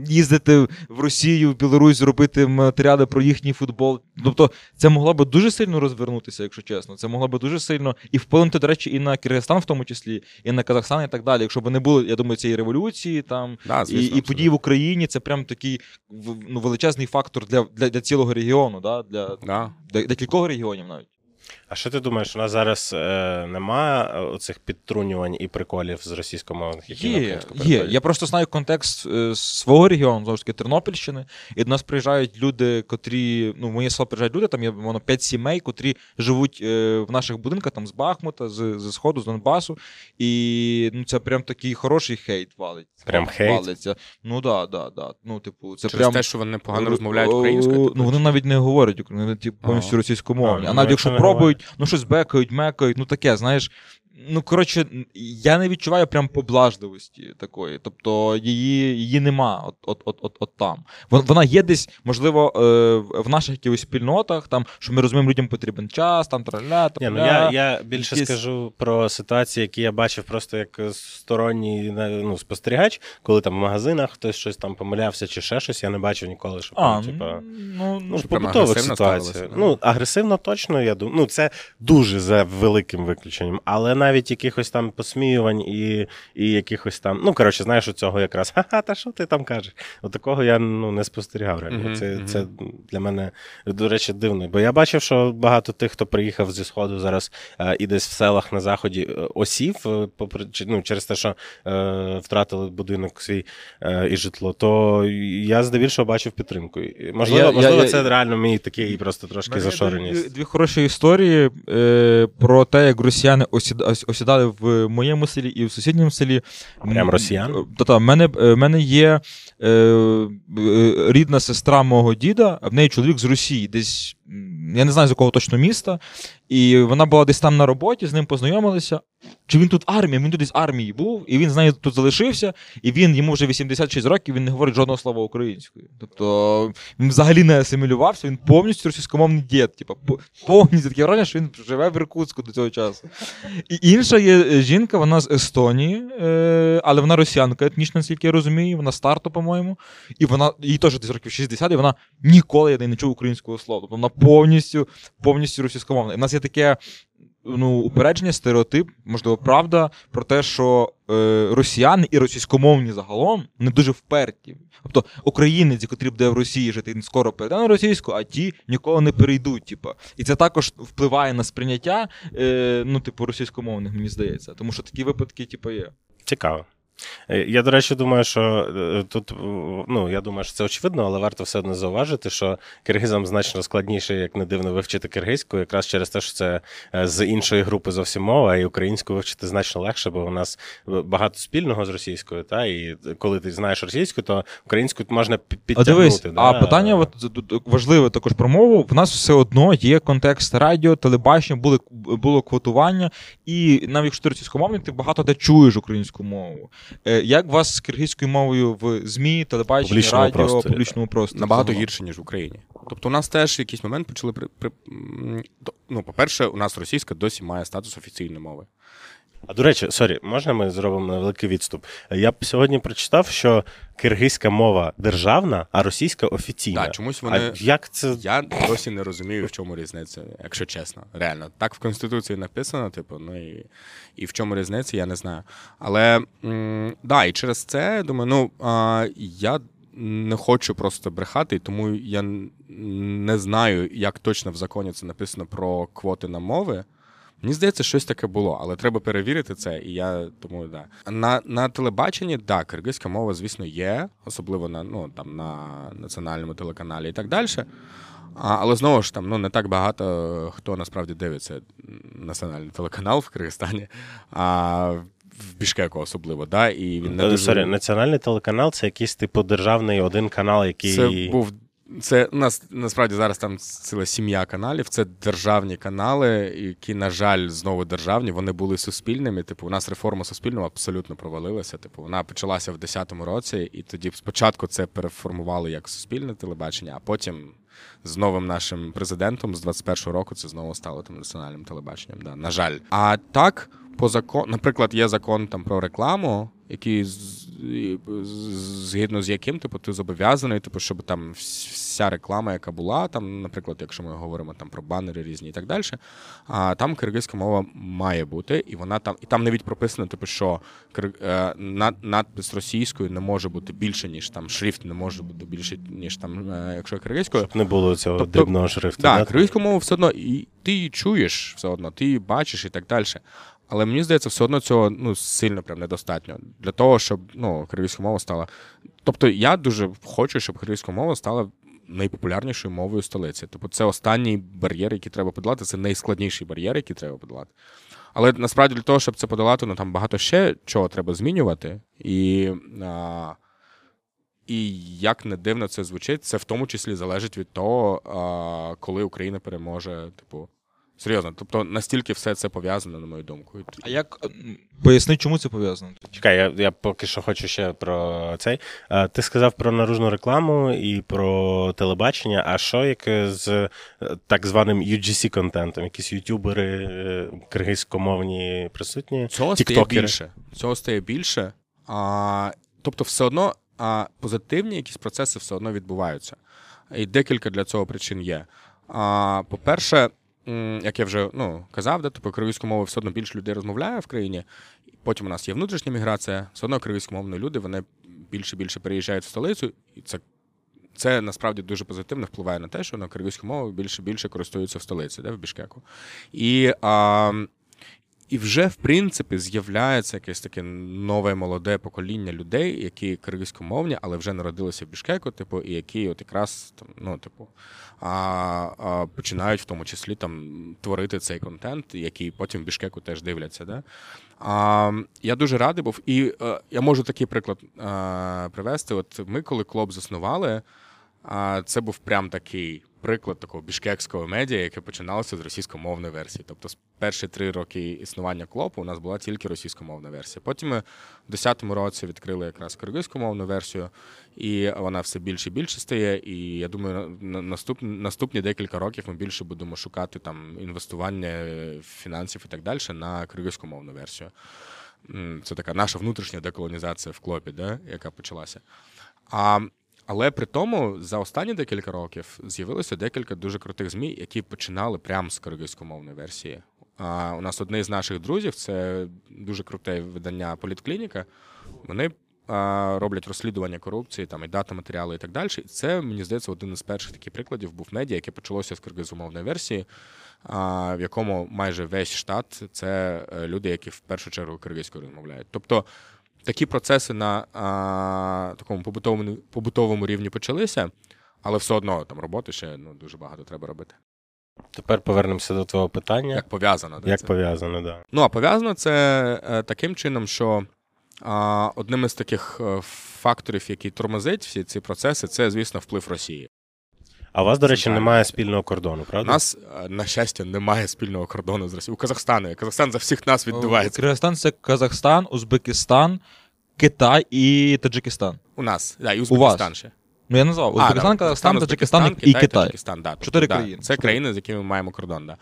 їздити в Росію, в Білорусь, зробити матеріали про їхній футбол. Тобто, це могло би дуже сильно розвернутися, якщо чесно. Це могло би дуже сильно і вплинути, до речі, і на Киргизстан, в тому числі, і на Казахстан, і так далі. Якщо б не було, я думаю, цієї революції там. Да, І, звісно, і події в Україні це прям такий ну, величезний фактор для, для, для цілого регіону, да? для, Да. для, для кількох регіонів навіть. А що ти думаєш, у нас зараз е, нема оцих підтрунювань і приколів з російськомовних, які на Є, українську є. Я просто знаю контекст е, свого регіону, знову ж таки, Тернопільщини, і до нас приїжджають люди, котрі, ну, в моє село приїжджають люди, там є воно 5 сімей, котрі живуть е, в наших будинках там з Бахмута, з, з Сходу, з Донбасу. І ну, це прям такий хороший хейт валить. Прям хейт? Валиться. Ну так, да, да, да. Ну, типу, це Через прям. те, що вони погано Е, розмовляють е, українською. типу, Ну, вони навіть не говорять вони типу, повністю російськомовні. А, навіть якщо пробують, ну щось бекають, мекають, ну таке, знаєш. Ну, коротше, я не відчуваю прям поблажливості такої. Тобто її, її нема от, от, от, от, от там. Вона є десь, можливо, е, в наших якихось спільнотах, там, що ми розуміємо, людям потрібен час, там траля, Ні, ну я, я більше якісь- скажу про ситуації, які я бачив просто як сторонній ну, спостерігач, коли там в магазинах хтось щось там помилявся чи ще щось, я не бачив ніколи, що там, типа. ну, Ну, побутових ситуаціях. Ну, агресивно точно, я думаю. Ну, це дуже за великим виключенням. Але навіть якихось там посміювань і, і якихось там. Ну, коротше, знаєш, у цього якраз ха-ха, та що ти там кажеш? От такого я ну, не спостерігав реально. Це, це для мене, до речі, дивно. Бо я бачив, що багато тих, хто приїхав зі Сходу зараз е, і десь в селах на заході е, осів, е, попри, ну, через те, що е, втратили будинок свій е, і житло, то я здебільшого бачив підтримку. Можливо, Я- я- можливо я- це реально мій такий просто трошки зашореність. Дві, дві хороші історії е, про те, як росіяни осіда- ос- осідали в моєму селі і в сусідньому селі. Прям росіян? Та-та, в мене, е, в мене є е, е, рідна сестра мого діда, в неї чоловік з Росії, десь, я не знаю з якого точно міста. І вона була десь там на роботі, з ним познайомилися. Чи він тут армія? Він тут десь армії був, і він з нею тут залишився, і він йому вже 86 років, він не говорить жодного слова українською. Тобто він взагалі не асимілювався, він повністю російськомовний дід. Типу, повністю таке враження, що він живе в Іркутську до цього часу. І інша є е, жінка, вона з Естонії, е, але вона росіянка етнічна, наскільки я розумію, вона старту, по-моєму. І вона їй теж десь років 60, і вона ніколи я не чув українського слова. Тобто вона повністю, повністю російськомовна. І в нас є таке. Ну, упередження, стереотип, можливо, правда, про те, що е, росіяни і російськомовні загалом не дуже вперті. Тобто українець, який буде в Росії жити, він скоро перейде на російську, а ті ніколи не перейдуть. Типу. І це також впливає на сприйняття е, ну, типу, російськомовних, мені здається. Тому що такі випадки, типу, є. Цікаво. Е, Я, до речі, думаю, що е, тут, е, ну, я думаю, що це очевидно, але варто все одно зауважити, що киргизам значно складніше, як не дивно, вивчити киргизьку, якраз через те, що це з іншої групи зовсім мова, і українську вивчити значно легше, бо у нас багато спільного з російською, та, і коли ти знаєш російську, то українську можна пі- А дивись, да. а питання от, важливе також про мову. В нас все одно є контекст радіо, телебачення, були, було квотування, і навіть якщо ти російськомовний, ти багато де чуєш українську мову. Е, Як у вас з киргизькою мовою в ЗМІ, телебаченні, Публічному радіо, просторі, публічному просторі? Набагато загалом? гірше, ніж в Україні. Тобто, у нас теж в якийсь момент почали при, при ну, по-перше, у нас російська досі має статус офіційної мови. А до речі, sorry, можна ми зробимо невеликий відступ? Я б сьогодні прочитав, що киргизька мова державна, а російська офіційна. Так, чомусь вони- А як це Я досі не розумію, в чому різниця, якщо чесно. Реально, так в Конституції написано, типу, ну і, і в чому різниця, я не знаю. Але м, да, і через це думаю, ну а, я не хочу просто брехати, тому я не знаю, як точно в законі це написано про квоти на мови. Мені здається, щось таке було, але треба перевірити це, і я думаю, да. На, на телебаченні, да, киргизька мова, звісно, є, особливо на, ну, там, на національному телеканалі і так далі. А, але знову ж там ну, не так багато хто насправді дивиться національний телеканал в Киргизстані, а в Бішкеку особливо, да, і він не Е, дуже... Національний телеканал це якийсь типу державний один канал, який. Це був. Це нас насправді зараз там ціла сім'я каналів. Це державні канали, які, на жаль, знову державні. Вони були суспільними. Типу, у нас реформа суспільного абсолютно провалилася. Типу, вона почалася в 10-му році, і тоді спочатку це переформували як суспільне телебачення, а потім з новим нашим президентом з 21-го року це знову стало там національним телебаченням. Да, на жаль. А так, по закон, наприклад, є закон там про рекламу, який згідно з яким, типу, ти зобов'язаний, типу, щоб там вся реклама, яка була, там, наприклад, якщо ми говоримо там про банери різні і так далі, а там киргизька мова має бути, і вона там, і там навіть прописано, типу, що кир- е, над, надпис російською не може бути більше, ніж там шрифт не може бути більше, ніж там, е, якщо киргизькою. Не було цього Тобто- дрібного шрифту. Так, да? киргизьку мову все одно і ти її чуєш все одно, ти її бачиш і так далі. Але мені здається, все одно цього ну, сильно прям недостатньо для того, щоб ну, киргизька мова стала. Тобто я дуже хочу, щоб киргизька мова стала найпопулярнішою мовою столиці. Тобто це останній бар'єр, який треба подолати, це найскладніший бар'єр, який треба подолати. Але насправді для того, щоб це подолати, ну там багато ще чого треба змінювати. І, а, і як не дивно це звучить, це в тому числі залежить від того, а, коли Україна переможе, типу. Серйозно, тобто настільки все це пов'язано, на мою думку. А як поясни, чому це пов'язано? Чекай, я, я поки що хочу ще про цей. Е, Ти сказав про наружну рекламу і про телебачення. А що яке з е, так званим UGC-контентом? Якісь ютубери е, киргизькомовні присутні? Цього стає більше. Цього стає більше. А, тобто, все одно а, позитивні якісь процеси все одно відбуваються. І декілька для цього причин є. А, по-перше, як я вже ну, казав, да, типу, кривійську мову все одно більше людей розмовляє в країні. Потім у нас є внутрішня міграція, все одно кривійськомовні люди вони більше більше переїжджають в столицю, і це. Це насправді дуже позитивно впливає на те, що на кривійську мову більше більше користуються в столиці, де в Бішкеку. І а, і вже, в принципі, з'являється якесь таке нове молоде покоління людей, які киргизькомовні, але вже народилися в Бішкеку, типу, і які от якраз там, ну, типу, а, а, починають в тому числі там творити цей контент, який потім в Бішкеку теж дивляться. Да? А, я дуже радий був. І е, я можу такий приклад е, привести. От ми, коли клуб заснували, а це був прям такий приклад такого бішкекського медіа, яке починалося з російськомовної версії. Тобто, з перші три роки існування клопу у нас була тільки російськомовна версія. Потім ми в 10-му році відкрили якраз киргизькомовну версію, і вона все більше і більше стає. І я думаю, наступні, наступні декілька років ми більше будемо шукати там інвестування е, фінансів і так далі на киргизькомовну версію. Це така наша внутрішня деколонізація в клопі, да, яка почалася. А, але при тому за останні декілька років з'явилося декілька дуже крутих ЗМІ, які починали прямо з киргизькомовної версії. А, у нас одне з наших друзів, це дуже круте видання Політклініка. Вони а, роблять розслідування корупції, там і дата матеріали і так далі. І це, мені здається, один із перших таких прикладів був медіа, яке почалося з киргизомовної версії, а, в якому майже весь штат це е, люди, які в першу чергу киргизькою розмовляють. Тобто такі процеси на а, такому побутовому, побутовому рівні почалися, але все одно там роботи ще ну, дуже багато треба робити. Тепер повернемося до твого питання. Як пов'язано да, Як це? пов'язано, да. Ну, а пов'язано це е, таким чином, що а, одним із таких е, факторів, який тормозить всі ці процеси, це, звісно, вплив Росії. А у вас, до речі, немає спільного кордону, правда? У нас, е, на щастя, немає спільного кордону з Росією. У Казахстану. Казахстан за всіх нас відбувається. Киргизстан це Казахстан, Узбекистан, Китай і Таджикистан. У нас, да, і У вас. Узбекистан ще. Ну я назвав Узбекистан, Казахстан, Таджикистан і Китай. Таджикистан, да, тобто, Чотири да, країни. Це країни, з якими ми маємо кордон. Да.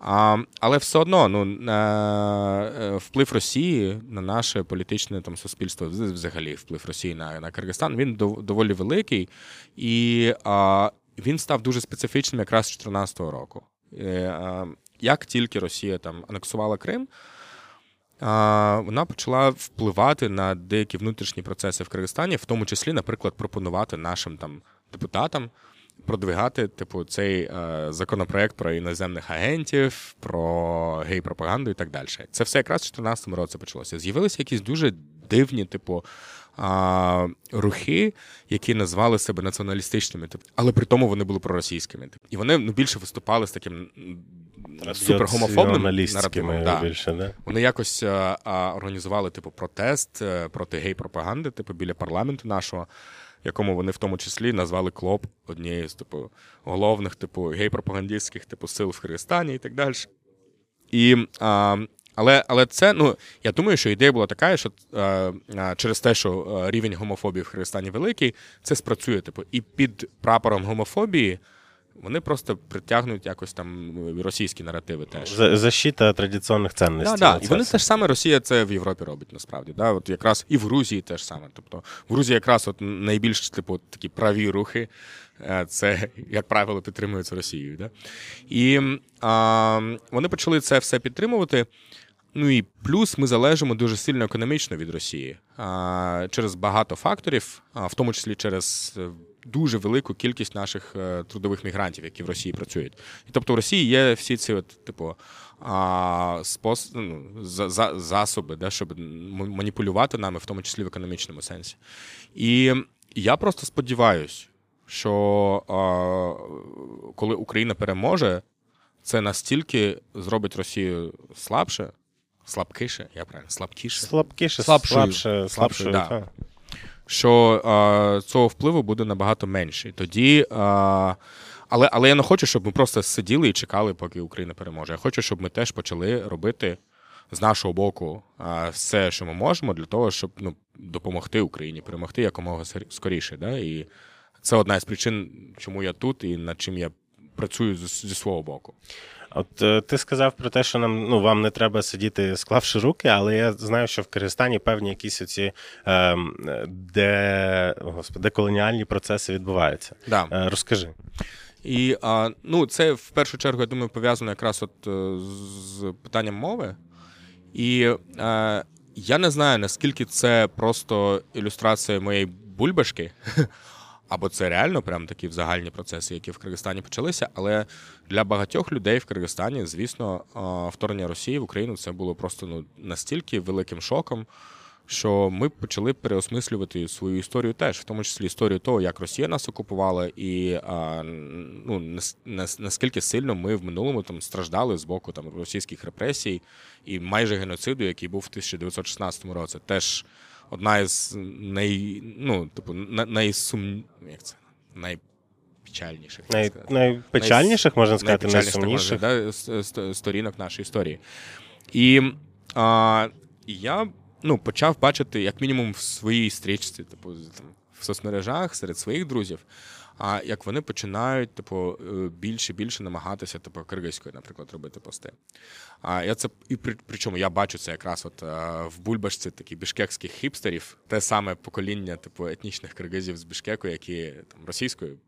А, але все одно ну, е, е, вплив Росії на наше політичне там, суспільство, взагалі вплив Росії на, на Киргизстан, він дов- доволі великий. І а, він став дуже специфічним якраз з 2014 року. Е, як тільки Росія там анексувала Крим, вона почала впливати на деякі внутрішні процеси в Киргизстані, в тому числі, наприклад, пропонувати нашим там депутатам продвигати, типу, цей е, законопроект про іноземних агентів, про гей-пропаганду і так далі. Це все якраз в 2014 році почалося. З'явилися якісь дуже дивні, типу. А, рухи, які назвали себе націоналістичними, типу, але при тому вони були проросійськими. І вони ну, більше виступали з таким супергомофобним наративом. Да. більше, да? Вони якось а, а, організували типу протест е, проти гей-пропаганди, типу біля парламенту нашого, якому вони в тому числі назвали КЛОП однією з типу головних, типу гей-пропагандистських типу сил в Киргизстані і так далі. І, а, але, але це, ну, я думаю, що ідея була така, що е, е, через те, що е, рівень гомофобії в Киргизстані великий, це спрацює. Типу, і під прапором гомофобії вони просто притягнуть якось там е, російські наративи теж. За- Защита традиційних цінностей. Да, да. І вони те ж саме Росія це в Європі робить насправді. Да? От якраз і в Грузії теж саме. Тобто в Грузії якраз от найбільш типу, такі праві рухи, це, як правило, підтримуються Росією. Да? І а, вони почали це все підтримувати. Ну і плюс ми залежимо дуже сильно економічно від Росії через багато факторів, в тому числі через е, дуже велику кількість наших е, трудових мігрантів, які в Росії працюють. І тобто в Росії є всі ці, от, типу, спос... ну, за, за, засоби, да, щоб маніпулювати нами, в тому числі в економічному сенсі. І я просто сподіваюся, що а, коли Україна переможе, це настільки зробить Росію слабше, слабкіше, я правильно, слабкіше, Слабкіше, Слабшою. слабше, слабшою. да. що а, цього впливу буде набагато менше. Тоді. А, але, але я не хочу, щоб ми просто сиділи і чекали, поки Україна переможе. Я хочу, щоб ми теж почали робити з нашого боку а, все, що ми можемо, для того, щоб ну, допомогти Україні, перемогти якомога скоріше. Да? І це одна із причин, чому я тут і над чим я працюю з- зі свого боку. От е, ти сказав про те, що нам ну вам не треба сидіти, склавши руки, але я знаю, що в Киргизстані певні якісь оці ем, де господи, деколоніальні процеси відбуваються. Да. Е, розкажи. І а, ну, це в першу чергу, я думаю, пов'язано якраз от е, з питанням мови. І е, я не знаю, наскільки це просто ілюстрація моєї бульбашки, або це реально прям такі загальні процеси, які в Киргизстані почалися. Але для багатьох людей в Киргизстані, звісно, вторгнення Росії в Україну це було просто ну, настільки великим шоком. Що ми почали переосмислювати свою історію теж, в тому числі історію того, як Росія нас окупувала, і а, ну, нас- нас- наскільки сильно ми в минулому там страждали з боку там російських репресій і майже геноциду, який був в 1916 році. Теж одна із най, ну, типу, найсум... як це? найпечальніших. Печальніших, Най, найпечальніших, можна сказати, найсумніших. да, сторінок нашої історії. І а, я ну, почав бачити, як мінімум, в своїй стрічці, типу, в соцмережах серед своїх друзів. А як вони починають, типу, е, більше і більше намагатися, типу, киргизькою, наприклад, робити пости. А я це і при, причому я бачу це якраз от е, в бульбашці таких бішкекських хіпстерів, те саме покоління, типу, етнічних киргизів з Бішкеку, які там російською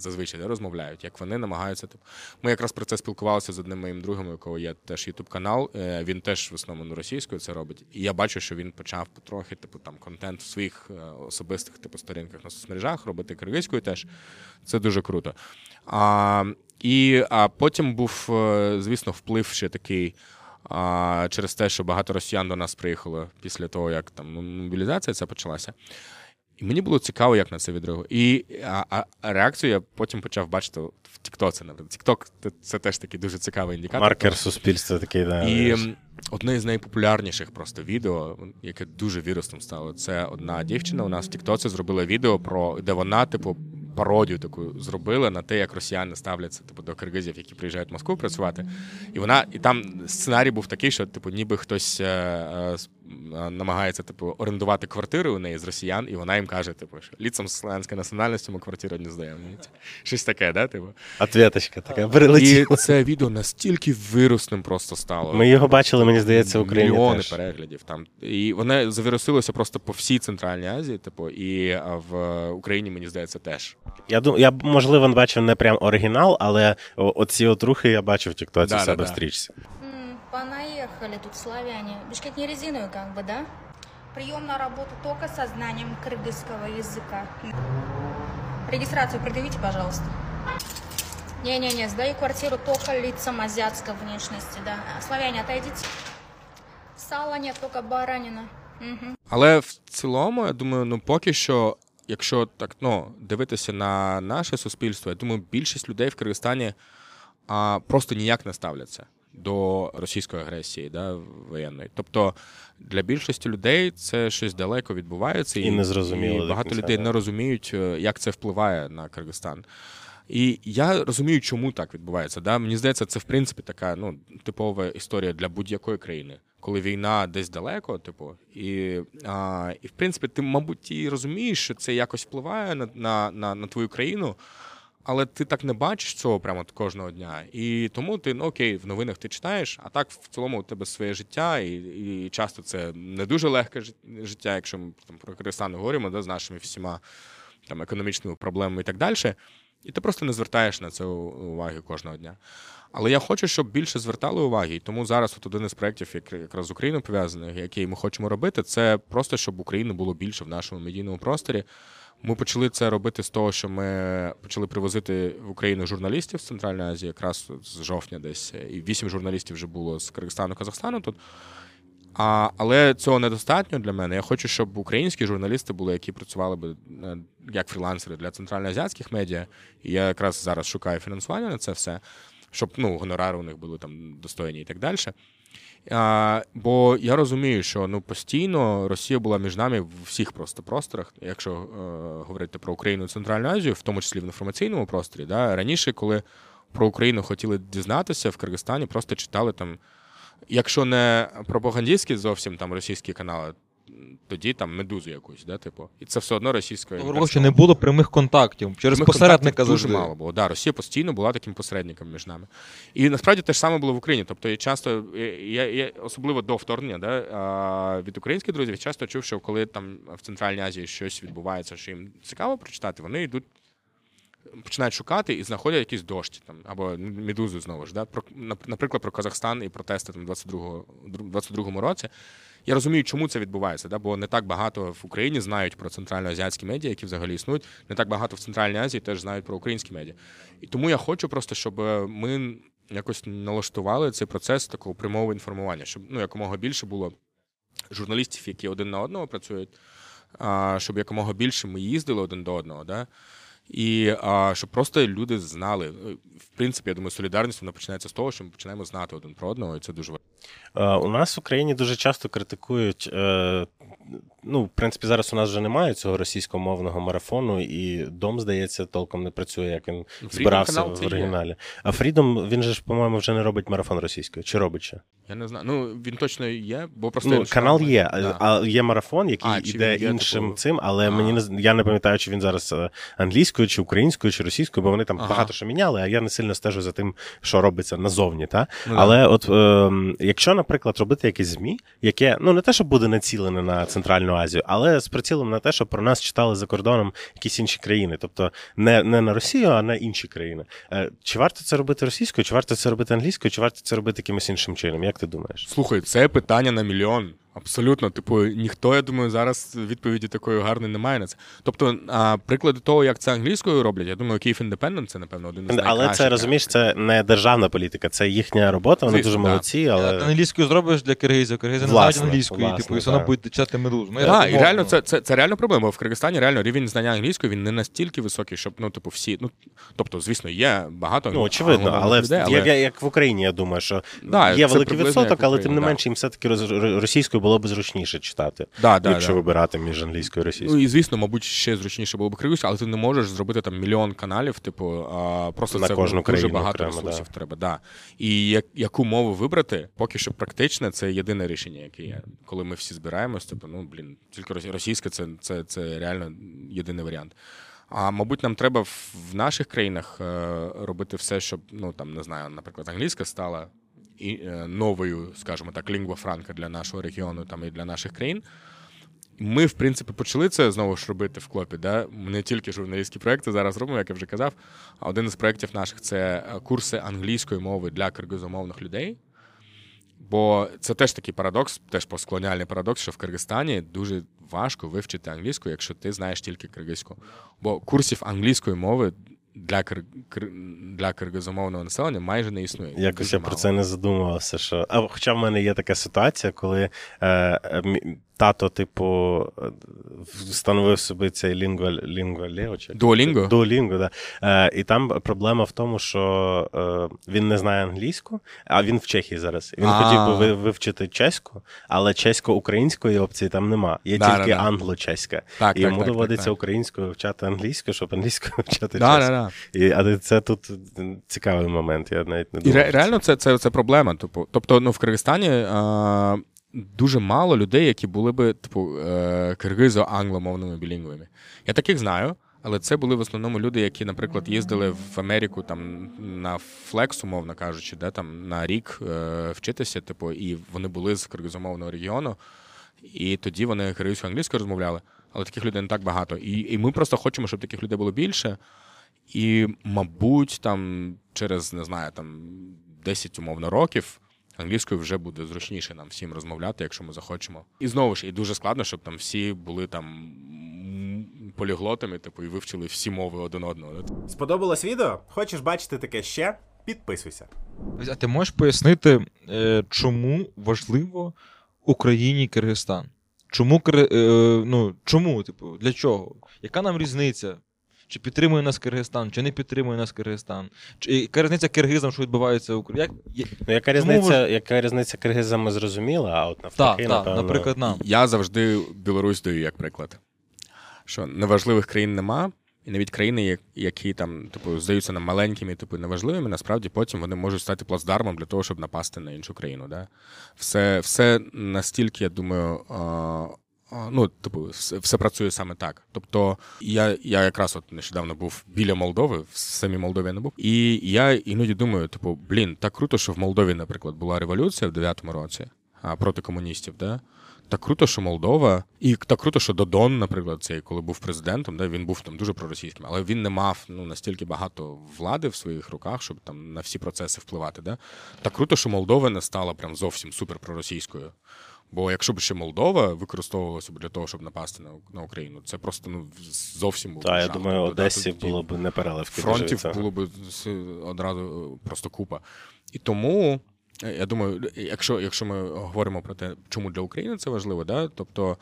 зазвичай да, розмовляють, як вони намагаються. Типу. Ми якраз про це спілкувалися з одним моїм другом, у якого є теж ютуб канал. Е, Він теж в основному російською це робить. І я бачу, що він почав потрохи, типу, там контент в своїх е, особистих типу сторінках на соцмережах робити киргизькою теж. Це дуже круто. А, і а потім був, е, звісно, вплив ще такий. А, через те, що багато росіян до нас приїхало після того, як там мобілізація ця почалася. І мені було цікаво, як на це відреагує. І а, а реакцію я потім почав бачити в Тіктоці. Тікток це теж такий дуже цікавий індикатор. Маркер суспільства такий, да. І одне із найпопулярніших просто відео, яке дуже вірусним стало. Це одна дівчина у нас в Тіктоці зробила відео про де вона, типу, пародію таку зробила на те, як росіяни ставляться типу, до киргизів, які приїжджають в Москву працювати. І вона, і там сценарій був такий, що типу, ніби хтось е, е, намагається типу орендувати квартиру у неї з росіян, і вона їм каже: типу, що ліцом слов'янської національності ми квартиру не здаємо. Щось таке, да? Типу. Ответочка така І це відео настільки вирусним просто стало. Ми його бачили, мені здається, в Україні Мільйони теж. переглядів там. І воно завірусилося просто по всій Центральній Азії, типу, і в Україні, мені здається, теж. Я думаю, я можливо бачив не прям оригінал, але оці от рухи я бачив в Тіктоці в Да, себе да, в да. стрічці М, Понаехали тут славяне. Бишкек не резиновый как бы, да? Прием на работу только со знанием кыргызского языка. Регистрацию предъявите, пожалуйста. Не-не-не, сдаю квартиру только лицам азиатской внешности, да. А, Славяне, отойдите. Сала нет, только баранина. Мгм. Але в цілому, я думаю, ну поки що, якщо так ну, дивитися на наше суспільство, я думаю, більшість людей в Киргизстані а, просто ніяк не ставляться до російської агресії да, воєнної. Тобто для більшості людей це щось далеко відбувається, І незрозуміло і багато кінця, людей да. не розуміють, е, як це впливає на Киргизстан. І я розумію, чому так відбувається. Да? Мені здається, це в принципі така ну, типова історія для будь-якої країни, коли війна десь далеко, типу, і, а, і в принципі, ти, мабуть, і розумієш, що це якось впливає на, на, на, на твою країну. Але ти так не бачиш цього прямо кожного дня. І тому ти, ну окей, в новинах ти читаєш, а так в цілому у тебе своє життя, і, і часто це не дуже легке життя, якщо ми там про Киргизстан говоримо, да, з нашими всіма там економічними проблемами і так далі. І ти просто не звертаєш на це уваги кожного дня. Але я хочу, щоб більше звертали уваги. І тому зараз от один із проєктів, як- якраз з Україною пов'язаних, який ми хочемо робити, це просто щоб України було більше в нашому медійному просторі. Ми почали це робити з того, що ми почали привозити в Україну журналістів з Центральної Азії, якраз з жовтня десь. І вісім журналістів вже було з Киргизстану, Казахстану тут. А, але цього недостатньо для мене. Я хочу, щоб українські журналісти були, які працювали би е, як фрілансери для центральноазіатських медіа. І я якраз зараз шукаю фінансування на це все, щоб ну, гонорари у них були там достойні і так далі. А, бо я розумію, що ну постійно Росія була між нами в всіх просто просторах. Якщо е, говорити про Україну і Центральну Азію, в тому числі в інформаційному просторі, да, раніше, коли про Україну хотіли дізнатися в Киргизстані, просто читали там, якщо не пропагандистські зовсім там російські канали, тоді там медузу якусь, да, типу. І це все одно російською. Тобто, не було прямих контактів через Прямих посередника контактів завжди. дуже мало було. Да, Росія постійно була таким посередником між нами. І насправді те ж саме було в Україні. Тобто, я часто, я, я особливо до вторгнення, да, від українських друзів, часто чув, що коли там в Центральній Азії щось відбувається, що їм цікаво прочитати, вони йдуть. Починають шукати і знаходять якісь дощі там або медузу знову ж. Да? Про, наприклад, про Казахстан і протести там 22-го 22-му році. Я розумію, чому це відбувається, да? бо не так багато в Україні знають про центральноазіатські медіа, які взагалі існують. Не так багато в Центральній Азії теж знають про українські медіа. І тому я хочу просто, щоб е, ми якось налаштували цей процес такого прямого інформування, щоб ну, якомога більше було журналістів, які один на одного працюють, а, щоб якомога більше ми їздили один до одного. Да? І а, щоб просто люди знали. В принципі, я думаю, солідарність вона починається з того, що ми починаємо знати один про одного, і це дуже важливо. Е, У нас в Україні дуже часто критикують. е, Ну, в принципі, зараз у нас вже немає цього російськомовного марафону, і дом, здається, толком не працює, як він Freedom збирався в є. оригіналі. А Freedom, він же ж, по-моєму, вже не робить марафон російською. Чи робить ще? Я не знаю. Ну він точно є, бо просто Ну, канал формат. є, Да. а є марафон, який А, йде він є, іншим типу, цим, але а. мені не я не пам'ятаю, чи він зараз е, англійською, чи українською, чи російською, бо вони там Ага. багато що міняли, а я не сильно стежу за тим, що робиться назовні. Та? Ну, да. але от е, якщо, наприклад, робити якесь ЗМІ, яке ну не те, що буде націлене на Центральну Азію, але з прицілом на те, щоб про нас читали за кордоном якісь інші країни, тобто не, не на Росію, а на інші країни. Е, чи варто це робити російською, чи варто це робити англійською, чи варто це робити якимось іншим чином? Як ти думаєш? Слухай, це питання на мільйон. Абсолютно, типу, ніхто, я думаю, зараз відповіді такої гарної немає на це. Тобто, а, приклади того, як це англійською роблять, я думаю, Київ Independent це, напевно, один із Але це розумієш, це не державна політика, це їхня робота. Вони Звісно, дуже да. молодці, Ти але англійською зробиш для киргизів, киргизи не знають англійської, власне, типу, і все одно так. будуть читати медузу. Ну, Так, і реально це, це, це реально проблема. бо В Киргизстані реально рівень знання англійської він не настільки високий, щоб ну, типу, всі. Ну, тобто, звісно, є багато ну очевидно, але, людей, як, як в Україні, я думаю, що Да, є великий відсоток, але тим не менше їм все-таки роз- російською було б зручніше читати, Да, да, якщо да. вибирати між англійською і російською. Ну і звісно, мабуть, ще зручніше було б киргизькою, але ти не можеш зробити там мільйон каналів, типу, а, просто На це кожну дуже багато окремо, ресурсів да. треба. Да. І як, яку мову вибрати, поки що практичне, це єдине рішення, яке є. Коли ми всі збираємось, типу, ну блін, тільки росі- російська це, це, це реально єдиний варіант. А мабуть, нам треба в, наших країнах е, робити все, щоб ну там не знаю, наприклад, англійська стала новою, скажімо так, лінгва франка для нашого регіону там і для наших країн. Ми, в принципі, почали це знову ж робити в клопі. Да? Не тільки журналістські проекти зараз робимо, як я вже казав. А один із проєктів наших це е, курси англійської мови для киргизомовних людей. Бо це теж такий парадокс, теж постколоніальний парадокс, що в Киргизстані дуже важко вивчити англійську, якщо ти знаєш тільки киргизьку. Бо курсів англійської мови для, кир... кир- для киргизомовного населення майже не існує. Якось Дуже я про це не задумувався. Що... А, хоча в мене є така ситуація, коли е, е, мі- тато, типу, встановив собі цей лінгва, лінгва? Duolingo? Duolingo, да. Е, і там проблема в тому, що е, він не знає англійську, а він в Чехії зараз. Він А. хотів би ви- вивчити чеську, але чесько-української опції там нема. Є Да, тільки да, англо-чеська. Так, і так, йому так, доводиться українською вивчати англійську, щоб англійською вивчати чеську. І, але це тут цікавий момент. Я навіть не І думав. ре- реально це, це, це проблема. Типу, тобто, ну, в Киргизстані а, дуже мало людей, які були би, типу, е, киргизо-англомовними білінгвами. Я таких знаю, але це були в основному люди, які, наприклад, їздили в Америку там на флекс, умовно кажучи, де там на рік е, вчитися, типу, і вони були з киргизомовного регіону, і тоді вони киргизькою англійською розмовляли. Але таких людей не так багато. І, і ми просто хочемо, щоб таких людей було більше. І, мабуть, там через не знаю, там 10 умовно років англійською вже буде зручніше нам всім розмовляти, якщо ми захочемо. І знову ж і дуже складно, щоб там всі були там поліглотами, типу, і вивчили всі мови один одного. Сподобалось відео? Хочеш бачити таке ще? Підписуйся. А ти можеш пояснити, е, чому важливо Україні Киргизстан? Чому Кир- е, ну, чому, типу, для чого? Яка нам різниця? Чи підтримує нас Киргизстан, чи не підтримує нас Киргизстан? Чи яка різниця киргизам, що відбувається в Україні? Як... Ну, яка різниця, ви- яка різниця киргизами зрозуміла, а от навпаки, так, напевно, наприклад, нам. Я завжди Білорусь даю як приклад. Що неважливих країн нема, і навіть країни, які там, типу, здаються нам маленькими, типу, неважливими, насправді потім вони можуть стати плацдармом для того, щоб напасти на іншу країну. Да? Все, все настільки, я думаю. Ну, типу, все, працює саме так. Тобто, я, я якраз от нещодавно був біля Молдови, в самій Молдові я не був. І я іноді думаю, типу, блін, так круто, що в Молдові, наприклад, була революція в 9-му році проти комуністів, да? Так круто, що Молдова, і так круто, що Додон, наприклад, цей, коли був президентом, да, він був там дуже проросійським, але він не мав ну, настільки багато влади в своїх руках, щоб там на всі процеси впливати. Да? Так круто, що Молдова не стала прям зовсім супер проросійською. Бо якщо б ще Молдова використовувалася б для того, щоб напасти на, на Україну, це просто ну зовсім було. Та, я думаю, Тобто, Одесі тоді- було б непереливки. фронтів дуже було б одразу просто купа. І тому, е, я думаю, якщо, якщо ми говоримо про те, чому для України це важливо, да? тобто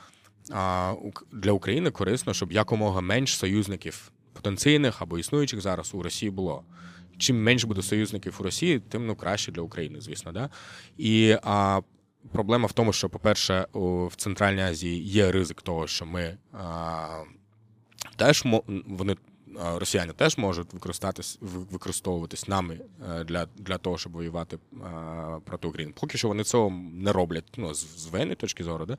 а, для України корисно, щоб якомога менш союзників потенційних або існуючих зараз у Росії було. Чим менше буде союзників у Росії, тим ну краще для України, звісно. Да? І а, проблема в тому, що, по-перше, в Центральній Азії є ризик того, що ми а, теж вони. Росіяни теж можуть використатись, використовуватись нами е, для, для того, щоб воювати е, проти України. Поки що вони цього не роблять ну, з воєнної точки зору, да?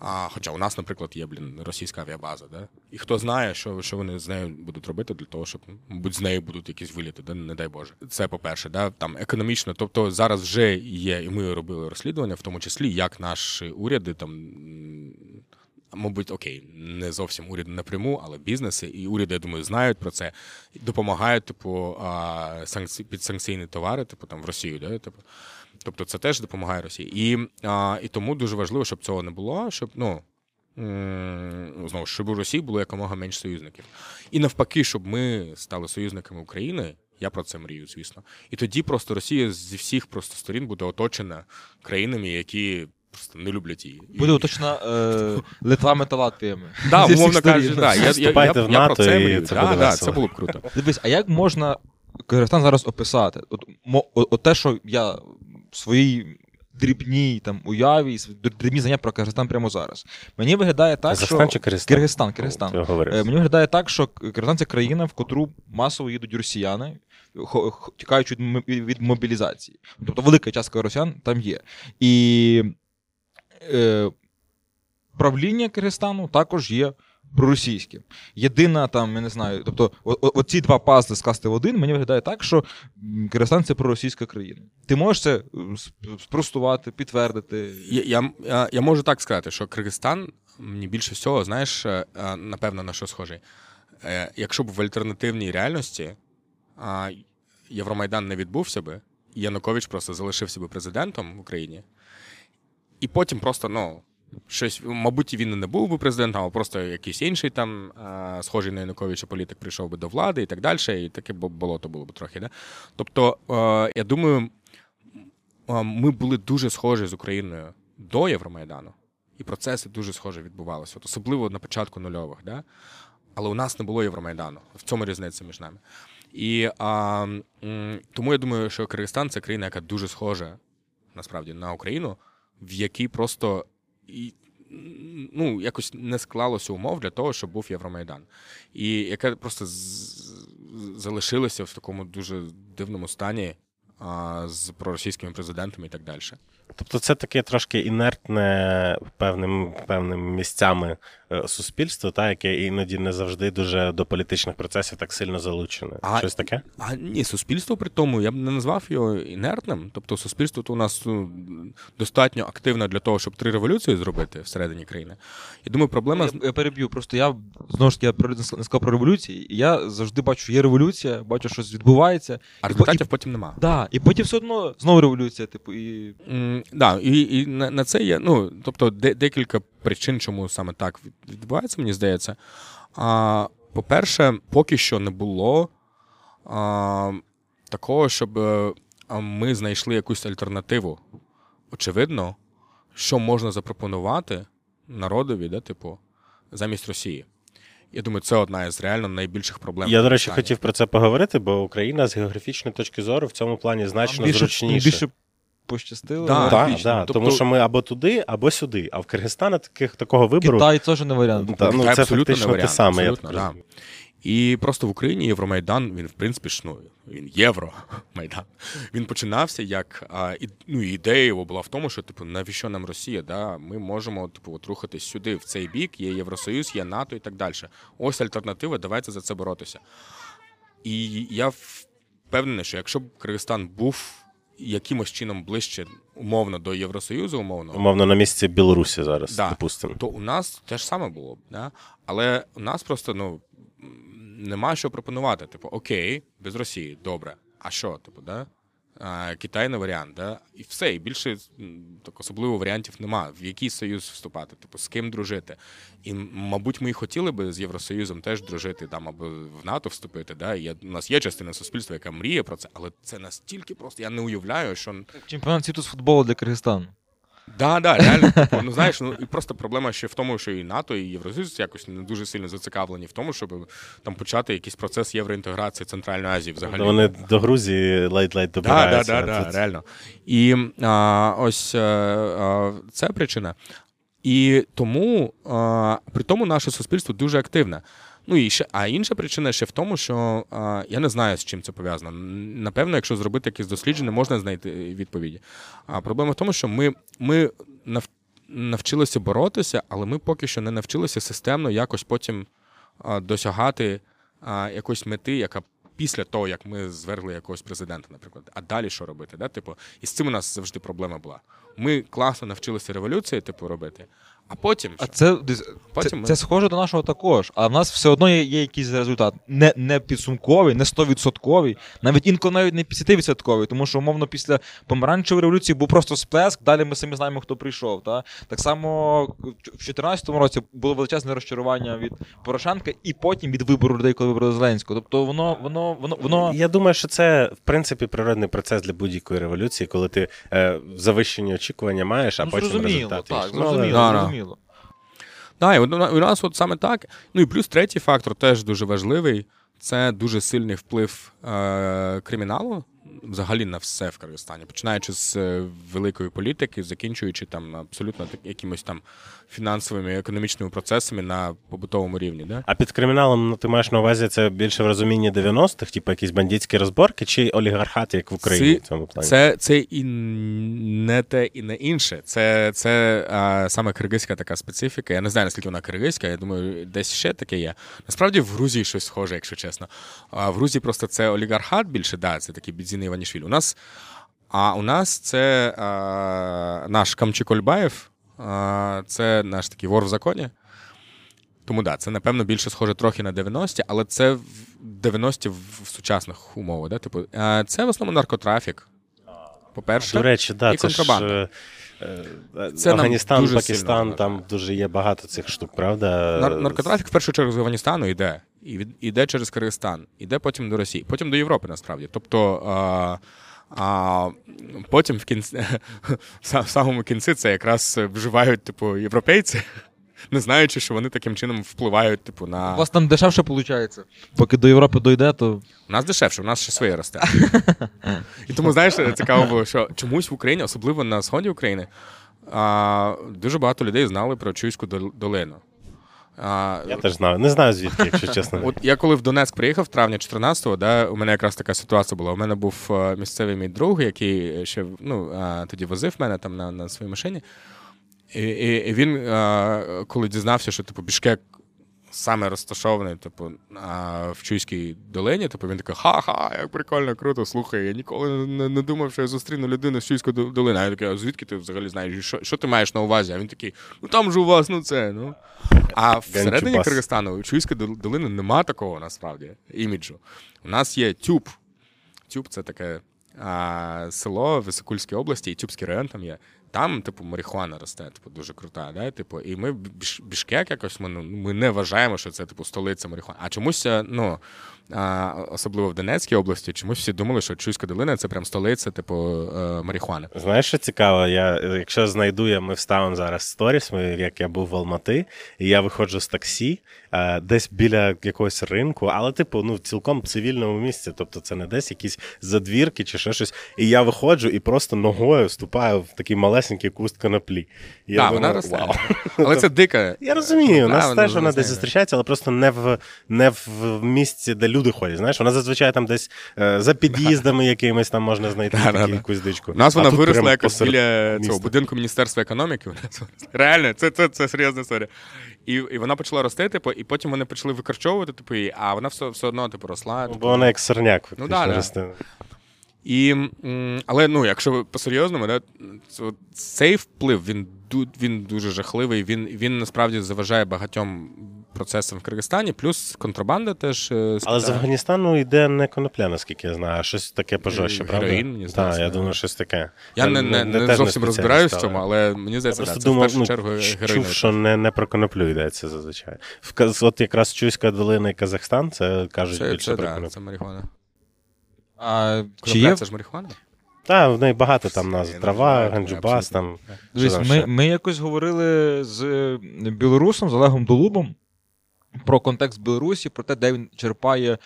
А, хоча у нас, наприклад, є блін, російська авіабаза, да? і хто знає, що, що вони з нею будуть робити для того, щоб, мабуть, з нею будуть якісь виліти, да? не дай Боже. Це по-перше, да? там економічно. Тобто зараз вже є, і ми робили розслідування, в тому числі, як наші уряди там. Мабуть, окей, не зовсім уряди напряму, але бізнеси і уряди, я думаю, знають про це, допомагають, типу, санкці... підсанкційні товари, типу там в Росію, да? типу. Тобто це теж допомагає Росії. І, а, і тому дуже важливо, щоб цього не було, щоб ну. Знову ж, щоб у Росії було якомога менше союзників. І навпаки, щоб ми стали союзниками України. Я про це мрію, звісно. І тоді просто Росія зі всіх просто сторін буде оточена країнами, які просто не люблять її. Буде уточна е, Литвами та Латвіями. Да, умовно кажучи, да. Я, я, я, я, я про це мрію. це да, да, це було б круто. Дивись, а як можна Киргизстан зараз описати? От, мо, от, от те, що я своїй дрібній там уяві, дрібні знання про Киргизстан прямо зараз. Мені виглядає так, Казахстан що чи Киргизстан? Киргизстан, Киргизстан. Е, Мені виглядає так, що Киргизстан це країна, в котру масово їдуть росіяни, тікаючи від від мобілізації. Тобто велика частка росіян там є. І е, правління Киргизстану також є проросійським. Єдина там, я не знаю, тобто, оці два пазли скласти в один, мені виглядає так, що Киргизстан це проросійська країна. Ти можеш це е, спростувати, підтвердити. Я, я, я, я можу так сказати, що Киргизстан мені більше всього, знаєш, е, е, напевно, на що схожий. Якщо б в альтернативній реальності Євромайдан не відбувся би, Янукович просто залишився би президентом в Україні, і потім просто, ну. Щось, мабуть, він не був би президентом, а просто якийсь інший там, схожий на Януковича політик прийшов би до влади і так далі, і таке болото було б трохи. Да? Тобто, е, я думаю, ми були дуже схожі з Україною до Євромайдану, і процеси дуже схожі відбувалися, от особливо на початку нульових. Да? Але у нас не було Євромайдану. В цьому різниця між нами. І а, тому я думаю, що Киргизстан це країна, яка дуже схожа насправді на Україну, в якій просто ну, якось не склалося умов для того, щоб був Євромайдан. І яке просто з- з- залишилася в такому дуже дивному стані з проросійськими президентами і так далі. Тобто це таке трошки інертне певним, певними місцями е, суспільство, та, яке іноді не завжди дуже до політичних процесів так сильно залучене. А- Щось таке? А ні, суспільство при тому, я б не назвав його інертним. Тобто, суспільство то у нас ну, достатньо активне для того, щоб три революції зробити всередині країни. Я думаю, проблема з Я, я переб'ю. Просто я знову ж таки я про- не сказав про революції. Я завжди бачу, що є революція, бачу, що щось відбувається. а І потім нема. Да, і потім все одно знову революція, типу, і да, і, і на, на це є ну, тобто, де, декілька причин, чому саме так відбувається, мені здається. А, по-перше, поки що не було а, такого, щоб е, ми знайшли якусь альтернативу. Очевидно, що можна запропонувати народові, да, типу, замість Росії. Я думаю, це одна із реально найбільших проблем. Я, до речі, хотів про це поговорити, бо Україна з географічної точки зору в цьому плані значно більше, зручніше. більше пощастило. Да, да, да, Тобто- тому що ми або туди, або сюди. А в Киргизстана таких такого вибору. Китай теж не варіант. Та, ну, Китай це абсолютно фактично не те варіант, Абсолютно, Я абсолютно, так да. І просто в Україні Євромайдан, він, в принципі, ж, ну, він Євромайдан. Він починався як а, і, ну, ідея його була в тому, що типу, навіщо нам Росія? Да? Ми можемо типу, от, рухатись сюди, в цей бік, є Євросоюз, є НАТО і так далі. Ось альтернатива, давайте за це боротися. І я впевнений, що якщо б Киргизстан був якимось чином ближче, умовно, до Євросоюзу, умовно, Умовно, на місці Білорусі зараз, Да. допустимо. то у нас те ж саме було б. Да? Але у нас просто ну, нема що пропонувати. Типу, окей, без Росії, добре. А що, типу, да? Китай не варіант, да? і все, і більше так особливо варіантів нема. В який союз вступати, типу, з ким дружити. І, мабуть, ми і хотіли би з Євросоюзом теж дружити, там, або в НАТО вступити. Да? І у нас є частина суспільства, яка мріє про це, але це настільки просто. Я не уявляю, що Чемпіонат світу з футболу для Киргизстану. Да, да, реально. Типу, ну знаєш, ну і просто проблема ще в тому, що і НАТО, і Євросоюз якось не дуже сильно зацікавлені в тому, щоб там почати якийсь процес євроінтеграції Центральної Азії взагалі. Вони до Грузії ледь-ледь Да, да, добираються. да, а да, реально. І а, ось а, а, це причина. І тому а, при тому наше суспільство дуже активне. Ну і ще, а інша причина ще в тому, що а, я не знаю, з чим це пов'язано. Напевно, якщо зробити якесь дослідження, можна знайти відповіді. А проблема в тому, що ми, ми нав, навчилися боротися, але ми поки що не навчилися системно якось потім а, досягати а, якоїсь мети, яка після того, як ми звергли якогось президента, наприклад. А далі що робити? Да? Типу, і з цим у нас завжди проблема була. Ми класно навчилися революції, типу, робити, а потім А це, Потім це, ми- це схоже до нашого також, а в нас все одно є, є якийсь результат. Не, не підсумковий, не 100%, навіть інколи навіть не 50%, тому що, умовно, після помаранчевої революції був просто сплеск, далі ми самі знаємо, хто прийшов. Та? Так само в 2014 році було величезне розчарування від Порошенка і потім від вибору людей, коли вибрали Зеленського. Тобто воно, воно, воно, воно... Я думаю, що це в принципі природний процес для будь-якої революції, коли ти е, завищені очікування маєш, а Ну, потім зрозуміло, результати. так. Ну, але- зрозуміло, Да, да. Зрозуміло. Так, у нас от саме так. Ну і плюс третій фактор теж дуже важливий. Це дуже сильний вплив е, криміналу взагалі на все в Киргизстані, починаючи з е, великої політики, закінчуючи там абсолютно якимось там фінансовими економічними процесами на побутовому рівні. Да? А під криміналом ну, ти маєш на увазі це більше в розумінні 90-х, типу якісь бандитські розборки, чи олігархат, як в Україні в цьому плані? Це, це і не те, і не інше. Це, це а, саме киргизька така специфіка. Я не знаю, наскільки вона киргизька, я думаю, десь ще таке є. Насправді в Грузії щось схоже, якщо чесно. А в Грузії просто це олігархат більше, да, це такий бідзіний Іванішвіль. У нас, а у нас це а, наш Камчик Ольбаєв, це наш такий вор в законі. Тому да, це, напевно, більше схоже трохи на 90-ті, але це в 90-ті в в сучасних умовах. Да? Типу, це в основному наркотрафік. По-перше, До речі, да, і це ж контрабанда. е, е, Це Афганістан, дуже Пакистан, сильно там дуже є багато цих штук, правда? Нар- наркотрафік в першу чергу з Афганістану йде. І від, іде через Киргизстан, іде потім до Росії, потім до Європи, насправді. Тобто. А, а потім в кінці в самому кінці це якраз вживають, типу, європейці, не знаючи, що вони таким чином впливають, типу, на У вас там дешевше виходить. Поки до Європи дойде, то У нас дешевше, у нас ще своє росте. І тому, знаєш, цікаво було, що чомусь в Україні, особливо на сході України, дуже багато людей знали про Чуйську долину. А, Я теж знаю. Не знаю звідки, якщо чесно. От я коли в Донецьк приїхав в травні 14-го, да, у мене якраз така ситуація була. У мене був е, місцевий мій друг, який ще ну, е, тоді возив мене там на, на своїй машині. І, і, і він, е, коли дізнався, що типу, Бішкек саме розташований, типу, в Чуйській долині, типу, він такий, ха-ха, як прикольно, круто, слухай, я ніколи не, не думав, що я зустріну людину з Чуйської долини. А я такий, а звідки ти взагалі знаєш? Що, що ти маєш на увазі? А він такий, ну там же у вас, ну це, ну. А всередині. Киргизстану у Чуйської долини нема такого насправді іміджу. У нас є Тюб. Тюб це таке а, село в Високульській області, і Тюбський район там є. Там, типу, марихуана росте, типу, дуже крута. Да? Типу, і ми Біш- Бішкек якось ми, ну, ми не вважаємо, що це типу столиця марихуани. А чомусь, е, ну, особливо в Донецькій області, чомусь всі думали, що Чуйська долина це прям столиця, типу, е, марихуани. Знаєш, що цікаво? Я, якщо знайду я, ми вставимо зараз сторіс, ми, як я був в Алмати, і я виходжу з таксі, е, десь біля якогось ринку, але, типу, ну, в цілком цивільному місці. Тобто це не десь якісь задвірки чи ще щось. І я виходжу і просто ногою вступаю в такий малесенький куст коноплі. Я Так, думаю, вона росте. «Вау». Але це дика. Я розумію, у нас теж вона десь зустрічається, але просто не в не в місці, де люди ходять. Знаєш, вона зазвичай там десь е, за під'їздами якимись там можна знайти Да, да, таку да. якусь дичку. У нас А вона виросла якось біля міста. цього будинку Міністерства економіки. Вона виросла. Реально, це, це, це серйозна історія. І, і вона почала рости, типу, і потім вони почали викорчовувати, типу, її, а вона все, все одно типу, росла. Ну, Типу, Бо вона як сорняк, фактично, да, да. росте. І, м, але ну, якщо по-серйозному, да, то цей вплив він, ду- він дуже жахливий. Він, він насправді заважає багатьом процесам в Киргизстані, плюс контрабанда теж. е, Але з Афганістану йде не конопля, наскільки я знаю, а щось таке пожорстче, Е, правда? героїн, мені здається, Так, я думаю, щось таке. Я не, не, не, теж зовсім розбираюсь в цьому, але мені здається, просто да, це думав, в першу ну, чергу героїн. чув, що не, не про коноплю йдеться зазвичай. В, от якраз Чуйська долина і Казахстан, це кажуть Це, більше це, про да, коноплю. це марихуана. а, чи Конопля є це ж марихуана? Так, в неї багато там назв. Трава, ганджубас, там. Дивись, ми, ми якось говорили з е, білорусом, з Олегом Долубом про контекст Білорусі, про те, де він черпає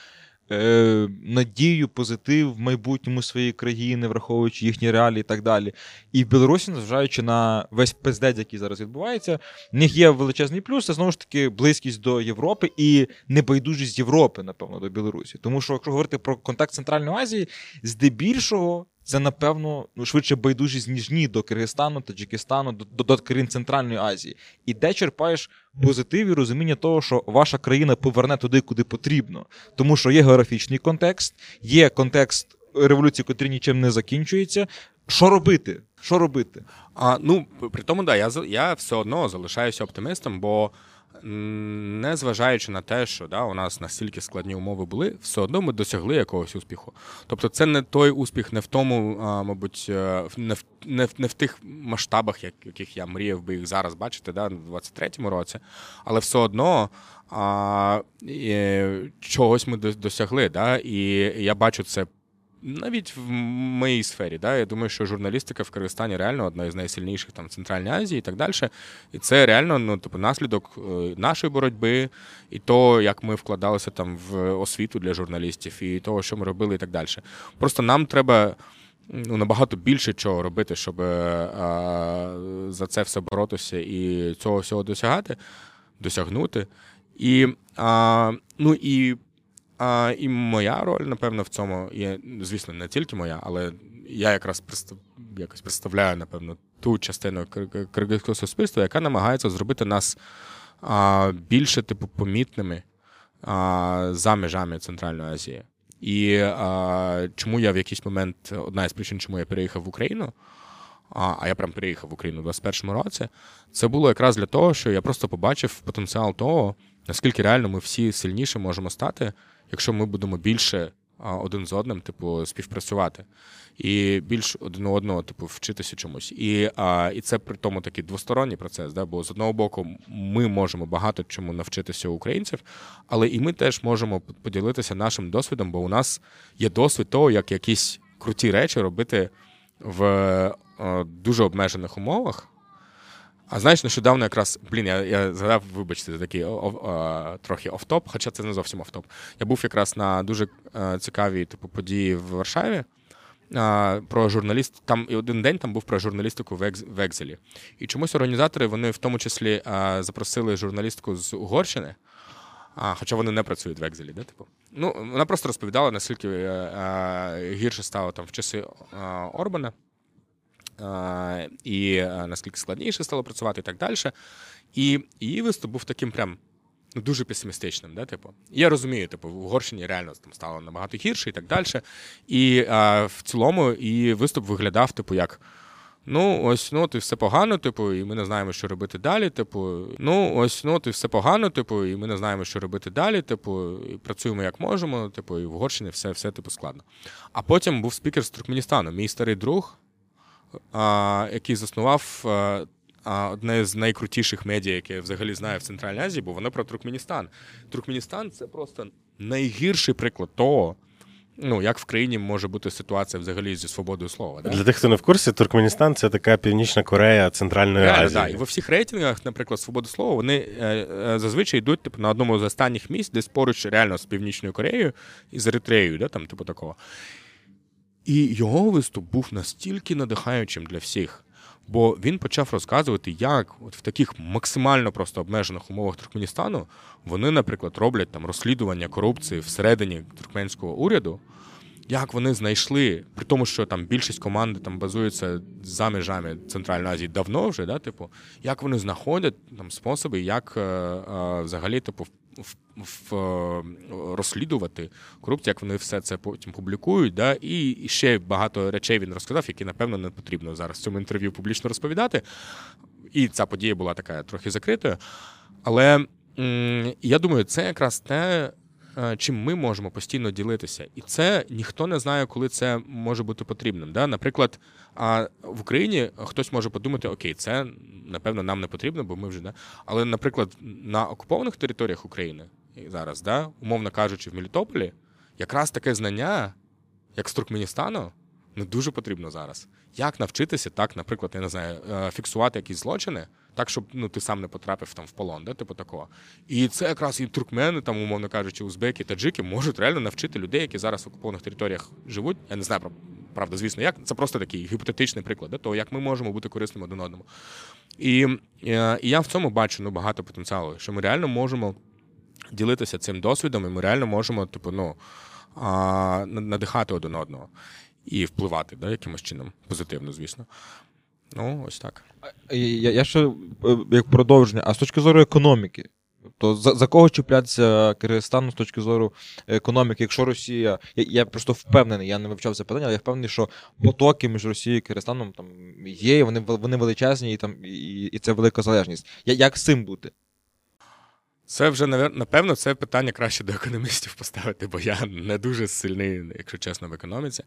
е, надію, позитив в майбутньому своєї країни, враховуючи їхні реалії і так далі. І в Білорусі, незважаючи на весь пиздець, який зараз відбувається, в них є величезний плюс, це знову ж таки близькість до Європи і небайдужість Європи, напевно, до Білорусі. Тому що, якщо говорити про контекст Центральної Азії, здебільшого. Це, напевно, ну, швидше байдужість, ніж ні до Киргизстану, Таджикистану, до, до, країн Центральної Азії. І де черпаєш позитив і розуміння того, що ваша країна поверне туди, куди потрібно. Тому що є географічний контекст, є контекст революції, котрий нічим не закінчується. Що робити? Що робити? А, ну, при тому, да, я, я все одно залишаюся оптимістом, бо незважаючи на те, що да, у нас настільки складні умови були, все одно ми досягли якогось успіху. Тобто, це не той успіх, не в тому, а, мабуть, е, не в, не, в, не в тих масштабах, як, яких я мріяв би їх зараз бачити, да, в 23-му році, але все одно. А, е, чогось ми досягли, да? і я бачу це навіть в моїй сфері, да, я думаю, що журналістика в Киргизстані реально одна із найсильніших там в Центральній Азії і так далі. І це реально ну, типу, наслідок е, нашої боротьби, і того, як ми вкладалися там в освіту для журналістів, і того, що ми робили, і так далі. Просто нам треба. Ну, набагато більше чого робити, щоб а, за це все боротися і цього всього досягати, досягнути. І, а, ну, і, а, і моя роль, напевно, в цьому є, звісно, не тільки моя, але я якраз представ, якось представляю, напевно, ту частину кир- киргизького суспільства, яка намагається зробити нас а, більше типу помітними а, за межами Центральної Азії. І а, чому я в якийсь момент, одна із причин, чому я переїхав в Україну, а, я прям переїхав в Україну у 21-му році, це було якраз для того, що я просто побачив потенціал того, наскільки реально ми всі сильніше можемо стати, якщо ми будемо більше один з одним, типу, співпрацювати. І більш один одного, типу, вчитися чомусь. І, а, і це при тому такий двосторонній процес, да? бо з одного боку ми можемо багато чому навчитися у українців, але і ми теж можемо поділитися нашим досвідом, бо у нас є досвід того, як якісь круті речі робити в е, дуже обмежених умовах. А знаєш, нещодавно якраз, блін, я, я згадав, вибачте, за такий трохи офтоп, хоча це не зовсім офтоп. Я був якраз на дуже е, цікавій типу, події в Варшаві. Про журналіст, там і один день там був про журналістику в, екз, в Екзелі. І чомусь організатори вони в тому числі е, запросили журналістку з Угорщини, хоча вони не працюють в Екзелі, да, типу. Ну, вона просто розповідала, наскільки е, гірше стало там в часи Орбана. І е, наскільки складніше стало працювати і так далі. І її виступ був таким прям ну, дуже песимістичним. Да, типу. Я розумію, типу, в Угорщині реально там стало набагато гірше і так далі. І а, в цілому і виступ виглядав, типу, як. Ну, ось, ну, ти все погано, типу, і ми не знаємо, що робити далі. Типу, ну, ось, ну, ти все погано, типу, і ми не знаємо, що робити далі. Типу, і працюємо як можемо, типу, і в Угорщині все, все типу, складно. А потім був спікер з Туркменістану, мій старий друг, який заснував а, одне з найкрутіших медіа, яке я взагалі знаю в Центральній Азії, бо воно про Туркменістан. Туркменістан це просто найгірший приклад того, ну, як в країні може бути ситуація взагалі зі свободою слова. Да? Для тих, хто не в курсі, Туркменістан це така Північна Корея Центральної Реально, Азії. да. І во всіх рейтингах, наприклад, свободи слова, вони е, е, зазвичай йдуть типу, на одному з останніх місць, десь поруч реально з Північною Кореєю і з Еритреєю, да, там, типу такого. І його виступ був настільки надихаючим для всіх. Бо він почав розказувати, як от в таких максимально просто обмежених умовах Туркменістану вони, наприклад, роблять там розслідування корупції всередині туркменського уряду, як вони знайшли, при тому, що там більшість команди там базується за межами Центральної Азії давно вже, да, типу, як вони знаходять там способи, як е, е, взагалі типу, в, в, е, розслідувати корупцію, як вони все це потім публікують. Да, і, ще багато речей він розказав, які, напевно, не потрібно зараз в цьому інтерв'ю публічно розповідати. І ця подія була така трохи закритою. Але я думаю, це якраз те, чим ми можемо постійно ділитися. І це ніхто не знає, коли це може бути потрібним. Да? Наприклад, а в Україні хтось може подумати, окей, це напевно нам не потрібно, бо ми вже да. Але, наприклад, на окупованих територіях України зараз, да, умовно кажучи, в Мелітополі, якраз таке знання, як з Туркменістану, не дуже потрібно зараз. Як навчитися так, наприклад, я не знаю, е, фіксувати якісь злочини, так, щоб ну, ти сам не потрапив там в полон, да, типу такого. І це якраз і туркмени, там, умовно кажучи, узбеки, таджики можуть реально навчити людей, які зараз в окупованих територіях живуть. Я не знаю, правда, звісно, як. Це просто такий гіпотетичний приклад, да, того, як ми можемо бути корисними один одному. І, е, і я в цьому бачу ну, багато потенціалу, що ми реально можемо ділитися цим досвідом, і ми реально можемо, типу, ну, надихати один одного і впливати да, якимось чином позитивно, звісно. Ну, ось так. Я, я ще е, як продовження, а з точки зору економіки. То за, за кого чіплятися Киргизстану з точки зору економіки, якщо Росія. Я, я просто впевнений, я не вивчав це питання, але я впевнений, що потоки між Росією і Киргизстаном там є, і вони вони величезні, і там і, і це велика залежність. Я, Як з цим бути? Це вже напевно це питання краще до економістів поставити, бо я не дуже сильний, якщо чесно, в економіці.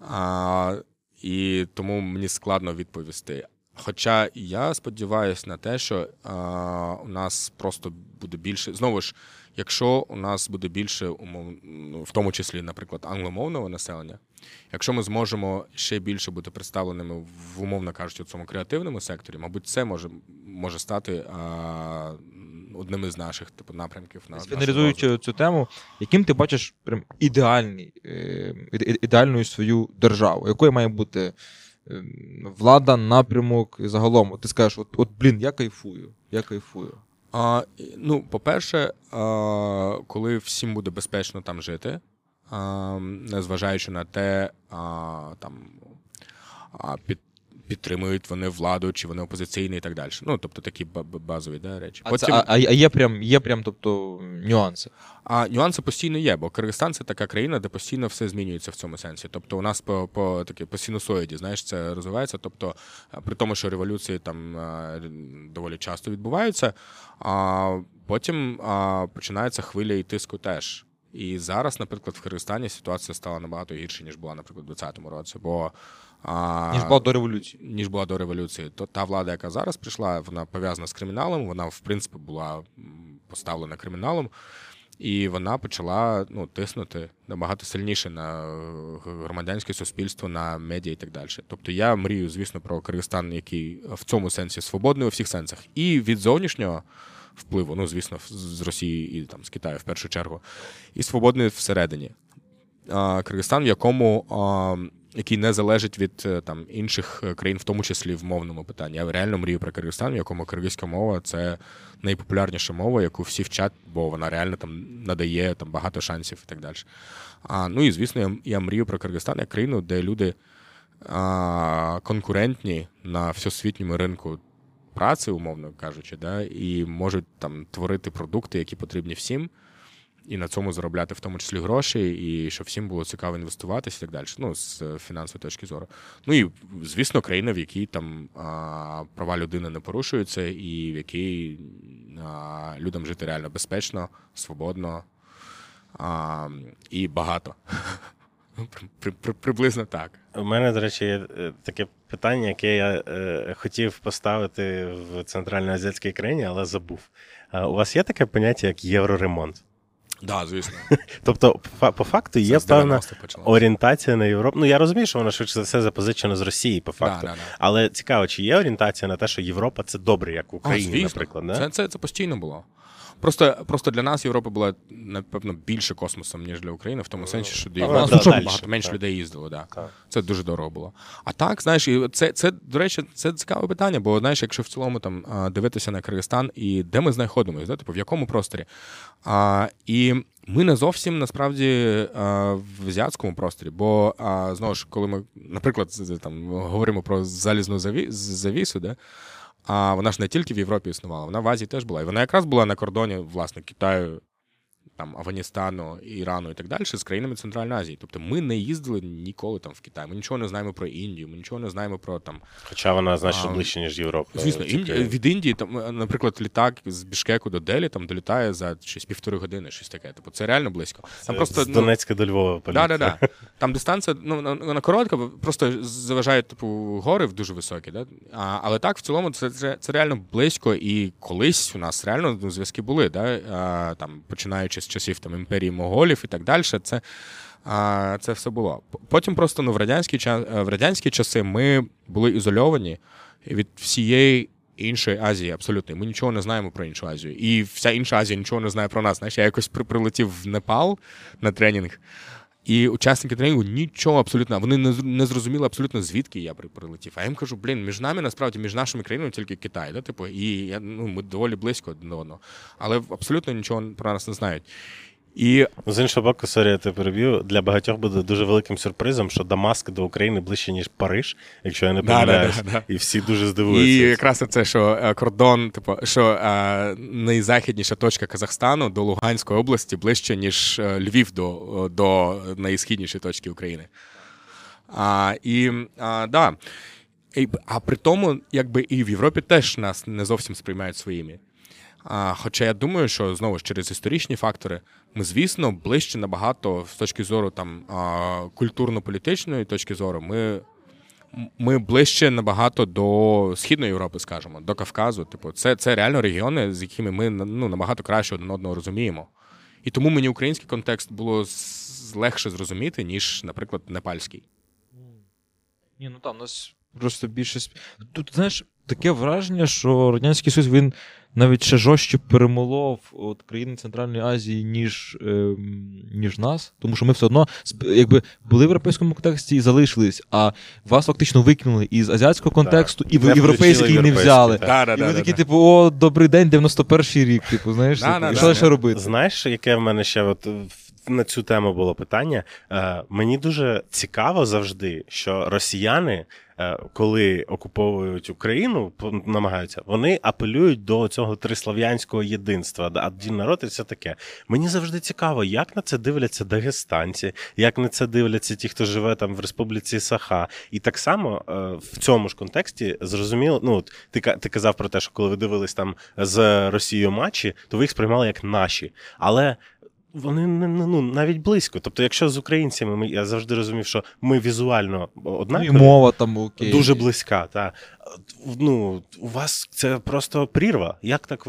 А, І тому мені складно відповісти. Хоча я сподіваюся на те, що а, у нас просто буде більше. Знову ж, якщо у нас буде більше умов, ну, в тому числі, наприклад, англомовного населення, якщо ми зможемо ще більше бути представленими в умовно кажучи, в цьому креативному секторі, мабуть, це може, може стати а, одним із наших типу напрямків на Фіналізуючи цю тему, яким ти бачиш прям ідеальний, е, іде- ідеальною свою державу, якою має бути влада, напрямок і загалом. Ти скажеш, от, от блін, я кайфую, я кайфую. А, ну, по-перше, а, коли всім буде безпечно там жити, а, незважаючи на те, а, там, під, підтримують вони владу, чи вони опозиційні і так далі. Ну, тобто такі ба- ба- базові да, речі. А, це, а, а є прям, є прям тобто, нюанси. А нюанси постійно є, бо Киргизстан це така країна, де постійно все змінюється в цьому сенсі. Тобто, у нас по, по такі по синусоїді, знаєш, це розвивається. Тобто, при тому, що революції там доволі часто відбуваються, а потім а, починається хвиля і тиску теж. І зараз, наприклад, в Киргизстані ситуація стала набагато гірше, ніж була, наприклад, у 2020 році. Бо а, Ніж була до революції. ніж була до революції. То та влада, яка зараз прийшла, вона пов'язана з криміналом. Вона, в принципі, була поставлена криміналом, і вона почала ну, тиснути набагато сильніше на е, громадянське суспільство, на медіа і так далі. Тобто я мрію, звісно, про Киргизстан, який в цьому сенсі свободний у всіх сенсах, і від зовнішнього. Впливу, ну звісно, з Росії і там з Китаю в першу чергу, і свободний всередині. А, Киргизстан, в якому який не залежить від е, там інших е, країн, в тому числі в мовному питанні. Я реально мрію про Киргизстан, в якому киргизька мова це найпопулярніша мова, яку всі вчать, бо вона реально там надає там багато шансів і так далі. А, ну і звісно, я, я мрію про Киргизстан як країну, де люди а, конкурентні на всесвітньому ринку праці, умовно кажучи, да, і можуть там творити продукти, які потрібні всім і на цьому заробляти в тому числі гроші, і щоб всім було цікаво інвестуватися і так далі. Ну, з е, фінансової точки зору. Ну і звісно, країна, в якій там права людини не порушуються, і в якій людям жити реально безпечно, свободно а, і багато. При- при- при- Приблизно так. У мене, до речі, є е, таке питання, яке я е, хотів поставити в центральноазіатській країні, але забув. У вас є таке поняття, як євроремонт? Да, звісно. Тобто, по, факту є Це певна орієнтація на Європу. Ну я розумію, що воно швидше за все запозичено з Росії, по факту. Да, да, да. Але цікаво, чи є орієнтація на те, що Європа це добре, як в Україні, а, наприклад. Да? Це, це, це постійно було. Просто, просто для нас Європа була, напевно, більше космосом, ніж для України, в тому сенсі, що до Ну, Європи багато менше людей їздило. Да. Це дуже дорого було. А так, знаєш, і це, це, до речі, це цікаве питання, бо знаєш, якщо в цілому там дивитися на Киргизстан і де ми знаходимося, да? типу, в якому просторі. А, і ми не зовсім насправді в азіатському просторі, бо знову ж, коли ми, наприклад, там говоримо про залізну завісу, да? А вона ж не тільки в Європі існувала, вона в Азії теж була. І вона якраз була на кордоні, власне, Китаю, там, Афганістану, Ірану і так далі з країнами Центральної Азії. Тобто ми не їздили ніколи там в Китай. Ми нічого не знаємо про Індію, ми нічого не знаємо про там. Хоча вона значно А, ближче, ніж Європа. Звісно, Ці від Індії, там, е, наприклад, літак з Бішкеку до Делі там долітає за щось півтори години, щось таке. Тобто це реально близько. Там Це просто з ну, Донецька до Львова. Да, да, да. Там дистанція, ну, вона коротка, просто заважають, типу, гори дуже високі, да? а, але так, в цілому, це, це, це реально близько, і колись у нас реально ну, зв'язки були, да? а, там, починаючи з часів там, імперії моголів і так далі. Це, а, це все було. Потім просто ну, в, радянські, в радянські часи ми були ізольовані від всієї. Іншої Азії абсолютно. Ми нічого не знаємо про іншу Азію. І вся інша Азія нічого не знає про нас. Знаєш, я якось при- прилетів в Непал на тренінг, і учасники тренінгу нічого абсолютно, вони не, не зрозуміли абсолютно звідки я прилетів. А я їм кажу, блін, між нами насправді між нашими країнами тільки Китай, да? типу, і я, ну, ми доволі близько до одного. Але абсолютно нічого про нас не знають. І З іншого боку, sorry, я тебе переб'ю. Для багатьох буде дуже великим сюрпризом, що Дамаск до України ближче, ніж Париж, якщо я не Да, да, да, да. І всі дуже здивуються. І якраз це, що е, кордон, типу, що е, найзахідніша точка Казахстану до Луганської області ближче, ніж е, Львів до, до найсхіднішої точки України. А, і а, да. І, а при тому, якби і в Європі теж нас не зовсім сприймають своїми. А, хоча я думаю, що знову ж через історичні фактори ми, звісно, ближче набагато з точки зору там а, культурно-політичної точки зору, ми ми ближче набагато до Східної Європи, скажімо, до Кавказу. Типу, це, це реально регіони, з якими ми ну, набагато краще один одного розуміємо. І тому мені український контекст було легше зрозуміти, ніж, наприклад, непальський. Ні, ну там у нас просто більше. Тут, знаєш, таке враження, що Радянський Союз він навіть ще жорстче перемолов от, країни Центральної Азії, ніж, ем, ніж нас. Тому що ми все одно якби були в європейському контексті і залишились, а вас фактично викинули із азіатського контексту, і в європейський не взяли. І ви да, такі, да. типу, о, добрий день, 91-й рік. Типу, знаєш, і що ще робити? Знаєш, яке в мене ще от на цю тему було питання? Е, мені дуже цікаво завжди, що росіяни, е, коли окуповують Україну, намагаються, вони апелюють до цього трислов'янського єдинства, да, один народ і все таке. Мені завжди цікаво, як на це дивляться дагестанці, як на це дивляться ті, хто живе там в Республіці Саха. І так само е, в цьому ж контексті зрозуміло, ну от ти, ти казав про те, що коли ви дивились там з Росією матчі, то ви їх сприймали як наші. Але вони не ну, навіть близько. Тобто, якщо з українцями ми, я завжди розумів, що ми візуально Ну, і мова там окей. дуже близька. Та. Ну, у вас це просто прірва. Як так?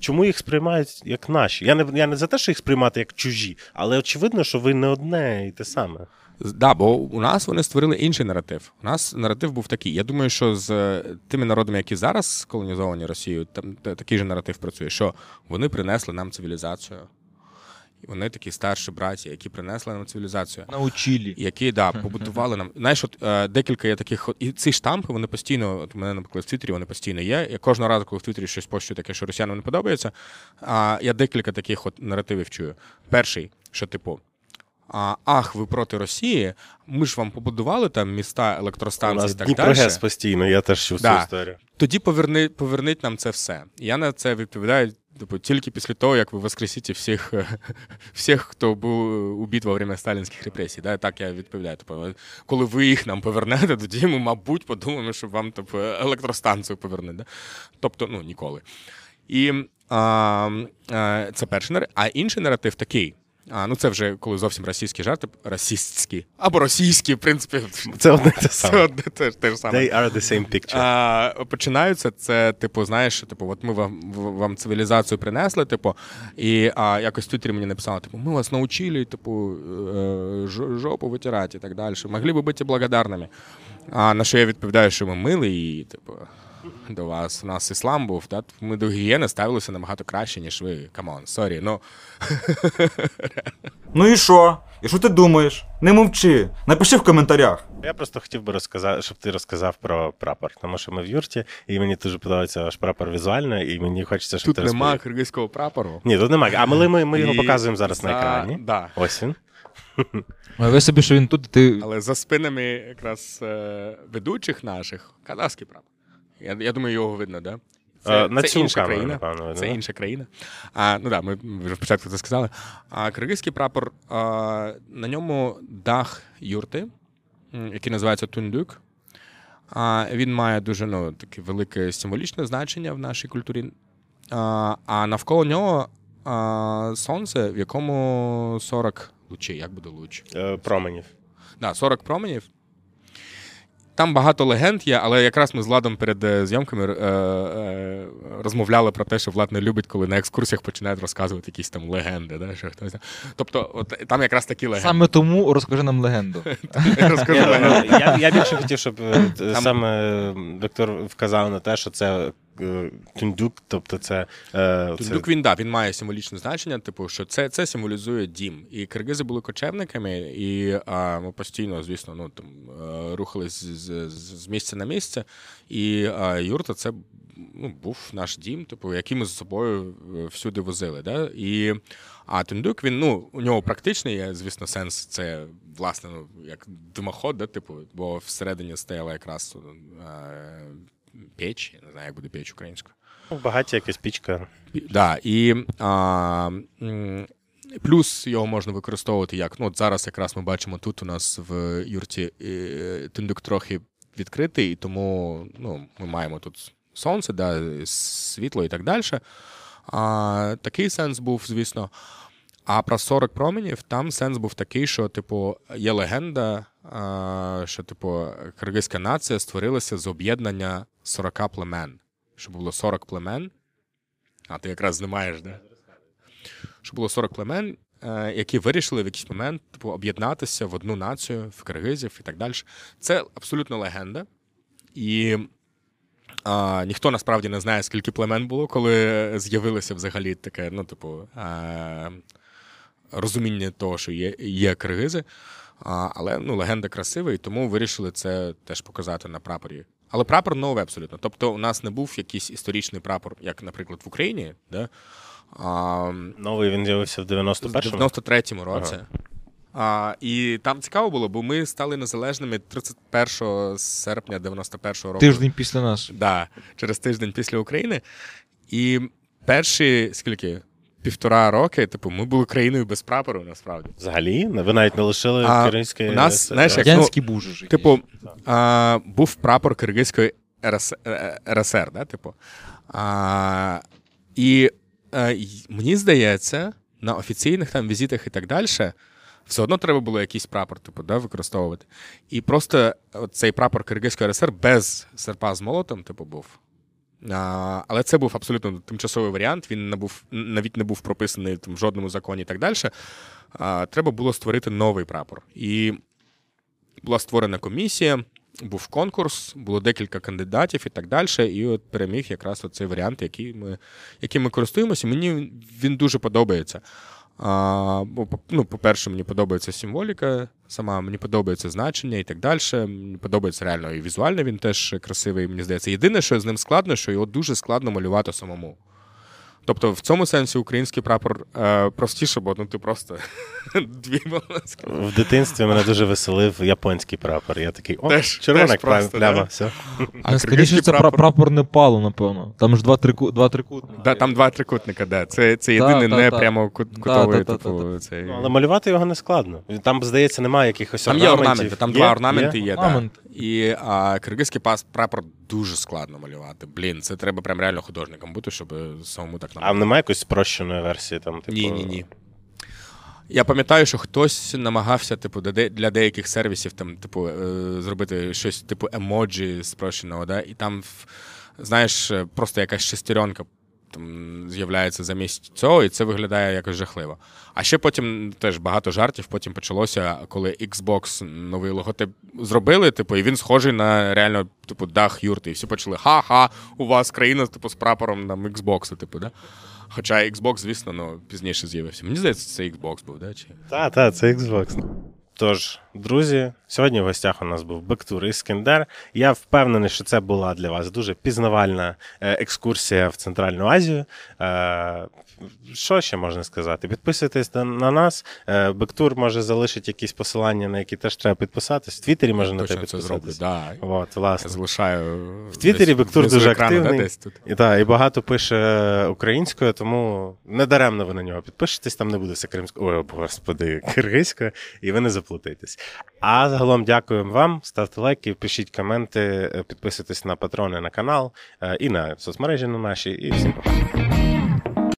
Чому їх сприймають як наші? Я не, я не за те, що їх сприймати як чужі, але очевидно, що ви не одне і те саме. Да, бо у нас вони створили інший наратив. У нас наратив був такий. Я думаю, що з е, тими народами, які зараз колонізовані Росією, там такий же наратив працює, що вони принесли нам цивілізацію. Вони такі старші браті, які принесли нам цивілізацію. Научили. Які да, побудували нам. Знаєш, от е, декілька є таких, і ці штампи, вони постійно, от у мене, наприклад, в Твіттері вони постійно є. Я кожного разу, коли в Твіттері щось пощу таке, що росіянам не подобається, а, я декілька таких от наративів чую. Перший, що типу. А, ах, ви проти Росії. Ми ж вам побудували там міста, У електростанції нас і так Дніпрогес далі. постійно, я теж чув Да. цю історію. Тоді поверни, поверніть нам це все. Я на це відповідаю типу, тільки після того, як ви воскресите всіх, е, всіх хто був убит во время сталінських репресій. Да? Так я відповідаю. Типу, коли ви їх нам повернете, тоді ми, мабуть, подумаємо, що вам типу, електростанцію повернути. Да? Тобто, ну, ніколи. І а, а, це перший наратив. А інший наратив такий. А, ну це вже коли зовсім російські жарти, расистські, або російські, в принципі, Це одне те це одне те, ж- те ж саме. They are the same picture. А, починаються це, типу, знаєш, типу, от ми вам, вам цивілізацію принесли, типу, і а, якось в мені написали, типу, ми вас научили, типу, е, жопу витирати і так далі. Могли би бути благодарними. А на що я відповідаю, що ми мили і, типу, до вас. У нас іслам був, да? ми до гігієни ставилися набагато краще, ніж ви. Come on, sorry. Ну, Ну і що? І що ти думаєш? Не мовчи. Напиши в коментарях. Я просто хотів би розказати, щоб ти розказав про прапор, тому що ми в юрті, і мені дуже подобається ваш прапор візуально, і мені хочеться, щоб тут ти нам розповів. киргизького прапору. Ні, тут немає. А ми, ми, ми його І показуємо зараз на за- екрані. Да. Ось він. Уяви собі, що він тут, і ти Але за спинами якраз е, ведучих наших казахський прапор. Я, я думаю, його видно, да? Е, на цю інша камеру, країна. напевно, це да? інша країна. А, ну так, да, ми вже спочатку це сказали. А киргизький прапор, а, на ньому дах юрти, який називається тундюк. А, він має дуже ну, таке велике символічне значення в нашій культурі. А, а навколо нього а, сонце, в якому 40 лучей. Як буде луч? Е, Променів. Да, 40 променів. Там багато легенд є, але якраз ми з Владом перед е, зйомками е, е, розмовляли про те, що Влад не любить, коли на екскурсіях починають розказувати якісь там легенди. Да, що хтось... Тобто, от, там якраз такі легенди. саме тому розкажи нам легенду. Розкажи ну, я, я більше хотів, щоб саме Віктор вказав на те, що це тундюк, тобто це. е, це- він да, він має символічне значення, типу, що це, це символізує дім. І киргизи були кочевниками, і а, ми постійно, звісно, ну там е, рухались з, з, з місця на місце. І а, юрта це ну, був наш дім, типу, який ми з собою е, всюди возили. Да? І, а тундук, він, ну, у нього практичний є, звісно, сенс. Це власне ну, як димоход, да, типу, бо всередині стояла якраз е, печ, я не знаю, як буде печ українською. Багаття якась пічка. Да, і а, плюс його можна використовувати як. Ну, от зараз якраз ми бачимо тут у нас в юрті е, тундук трохи відкритий, і тому ну, ми маємо тут сонце, да, світло і так далі. А, такий сенс був, звісно. А про 40 променів там сенс був такий, що, типу, є легенда, що, типу, киргизька нація створилася з об'єднання 40 племен. Щоб було 40 племен. А ти якраз не маєш, де? Щоб було 40 племен, е, які вирішили в якийсь момент типу, об'єднатися в одну націю, в киргизів і так далі. Це абсолютно легенда. І а, ніхто насправді не знає, скільки племен було, коли з'явилося взагалі таке, ну, типу, а, розуміння того, що є, є киргизи. А, але ну, легенда красива, і тому вирішили це теж показати на прапорі. Але прапор новий абсолютно. Тобто, у нас не був якийсь історичний прапор, як, наприклад, в Україні. Да? А, Новий він з'явився в в 91-му. 93-му році. А, і там цікаво було, бо ми стали незалежними 31 серпня 91-го року. Тиждень після нас. Да, через тиждень після України. І перші скільки? Півтора роки, типу, ми були країною без прапору, насправді. Взагалі, ви навіть не лишили А киргизької... у нас, знаєш, як- Радянський був же ж якийсь. Типу, а, був прапор Киргизької РС, е, РСР, да, типу. А, і е, й- мені здається, на офіційних там візитах і так далі. Все одно треба було якийсь прапор, типу, да, використовувати. І просто цей прапор Киргизької РСР без серпа з молотом, типу, був. А, але це був абсолютно тимчасовий варіант. Він не був навіть не був прописаний там, в жодному законі і так далі. А, треба було створити новий прапор. І була створена комісія, був конкурс, було декілька кандидатів і так далі. І от переміг якраз цей варіант, який ми, яким ми користуємося. Мені він дуже подобається. А, ну, по-перше, мені подобається символіка сама, мені подобається значення і так далі. Мені подобається реально і візуально він теж красивий, мені здається. Єдине, що з ним складно, що його дуже складно малювати самому. Тобто, в цьому сенсі український прапор е, простіше, бо ну ти просто дві волоски. В дитинстві мене дуже веселив японський прапор. Я такий, о, Теж- червона теж просто, пляма, да. все. А скоріше, це прапор... прапор Непалу, напевно. Там ж два, трику... два трикутники. Да, там два трикутника, да. Це, це єдиний та, не та. прямо кут- кутовий, та, та, типу, та, та. цей. Ну, але малювати його не складно. Там, здається, немає якихось Там є орнаменти, там Є? два орнаменти є, Орнамент. да. І а, киргизький пас, прапор дуже складно малювати. Блін, це треба прям реально художником бути, щоб самому так А немає якоїсь спрощеної версії, там, типу. Ні, ні, ні. Я пам'ятаю, що хтось намагався, типу, для деяких сервісів там, типу, е, зробити щось типу емоджі спрощеного, да? і там, знаєш, е, просто якась шестеренка там з'являється замість цього, і це виглядає якось жахливо. А ще потім теж багато жартів потім почалося, коли Xbox новий логотип зробили, типу, і він схожий на реально, типу, дах юрти. І всі почали: ха-ха, у вас країна типу, з прапором там, Xbox, типу, да? Хоча Xbox, звісно, ну, пізніше з'явився. Мені здається, це Xbox був, да? Чи... Так, так, це Xbox. Тож, друзі, сьогодні в гостях у нас був Бектур Іскендер. Я впевнений, що це була для вас дуже пізнавальна е, екскурсія в Центральну Азію. Е, Що ще можна сказати? Підписуйтесь на, на нас. Е, Бектур може залишити якісь посилання, на які теж треба підписатись. В Твіттері можна на те підписатись. да. От, власне. залишаю В Твіттері Бектур дуже активний. десь тут. І, так, і багато пише українською, тому не даремно ви на нього підпишетесь, там не буде все кримською, ой, господи, киргизькою, і ви не заплутаєтесь. А загалом дякуємо вам. Ставте лайки, пишіть коменти, е, підписуйтесь на патрони на канал е, і на соцмережі на наші. І всім пока.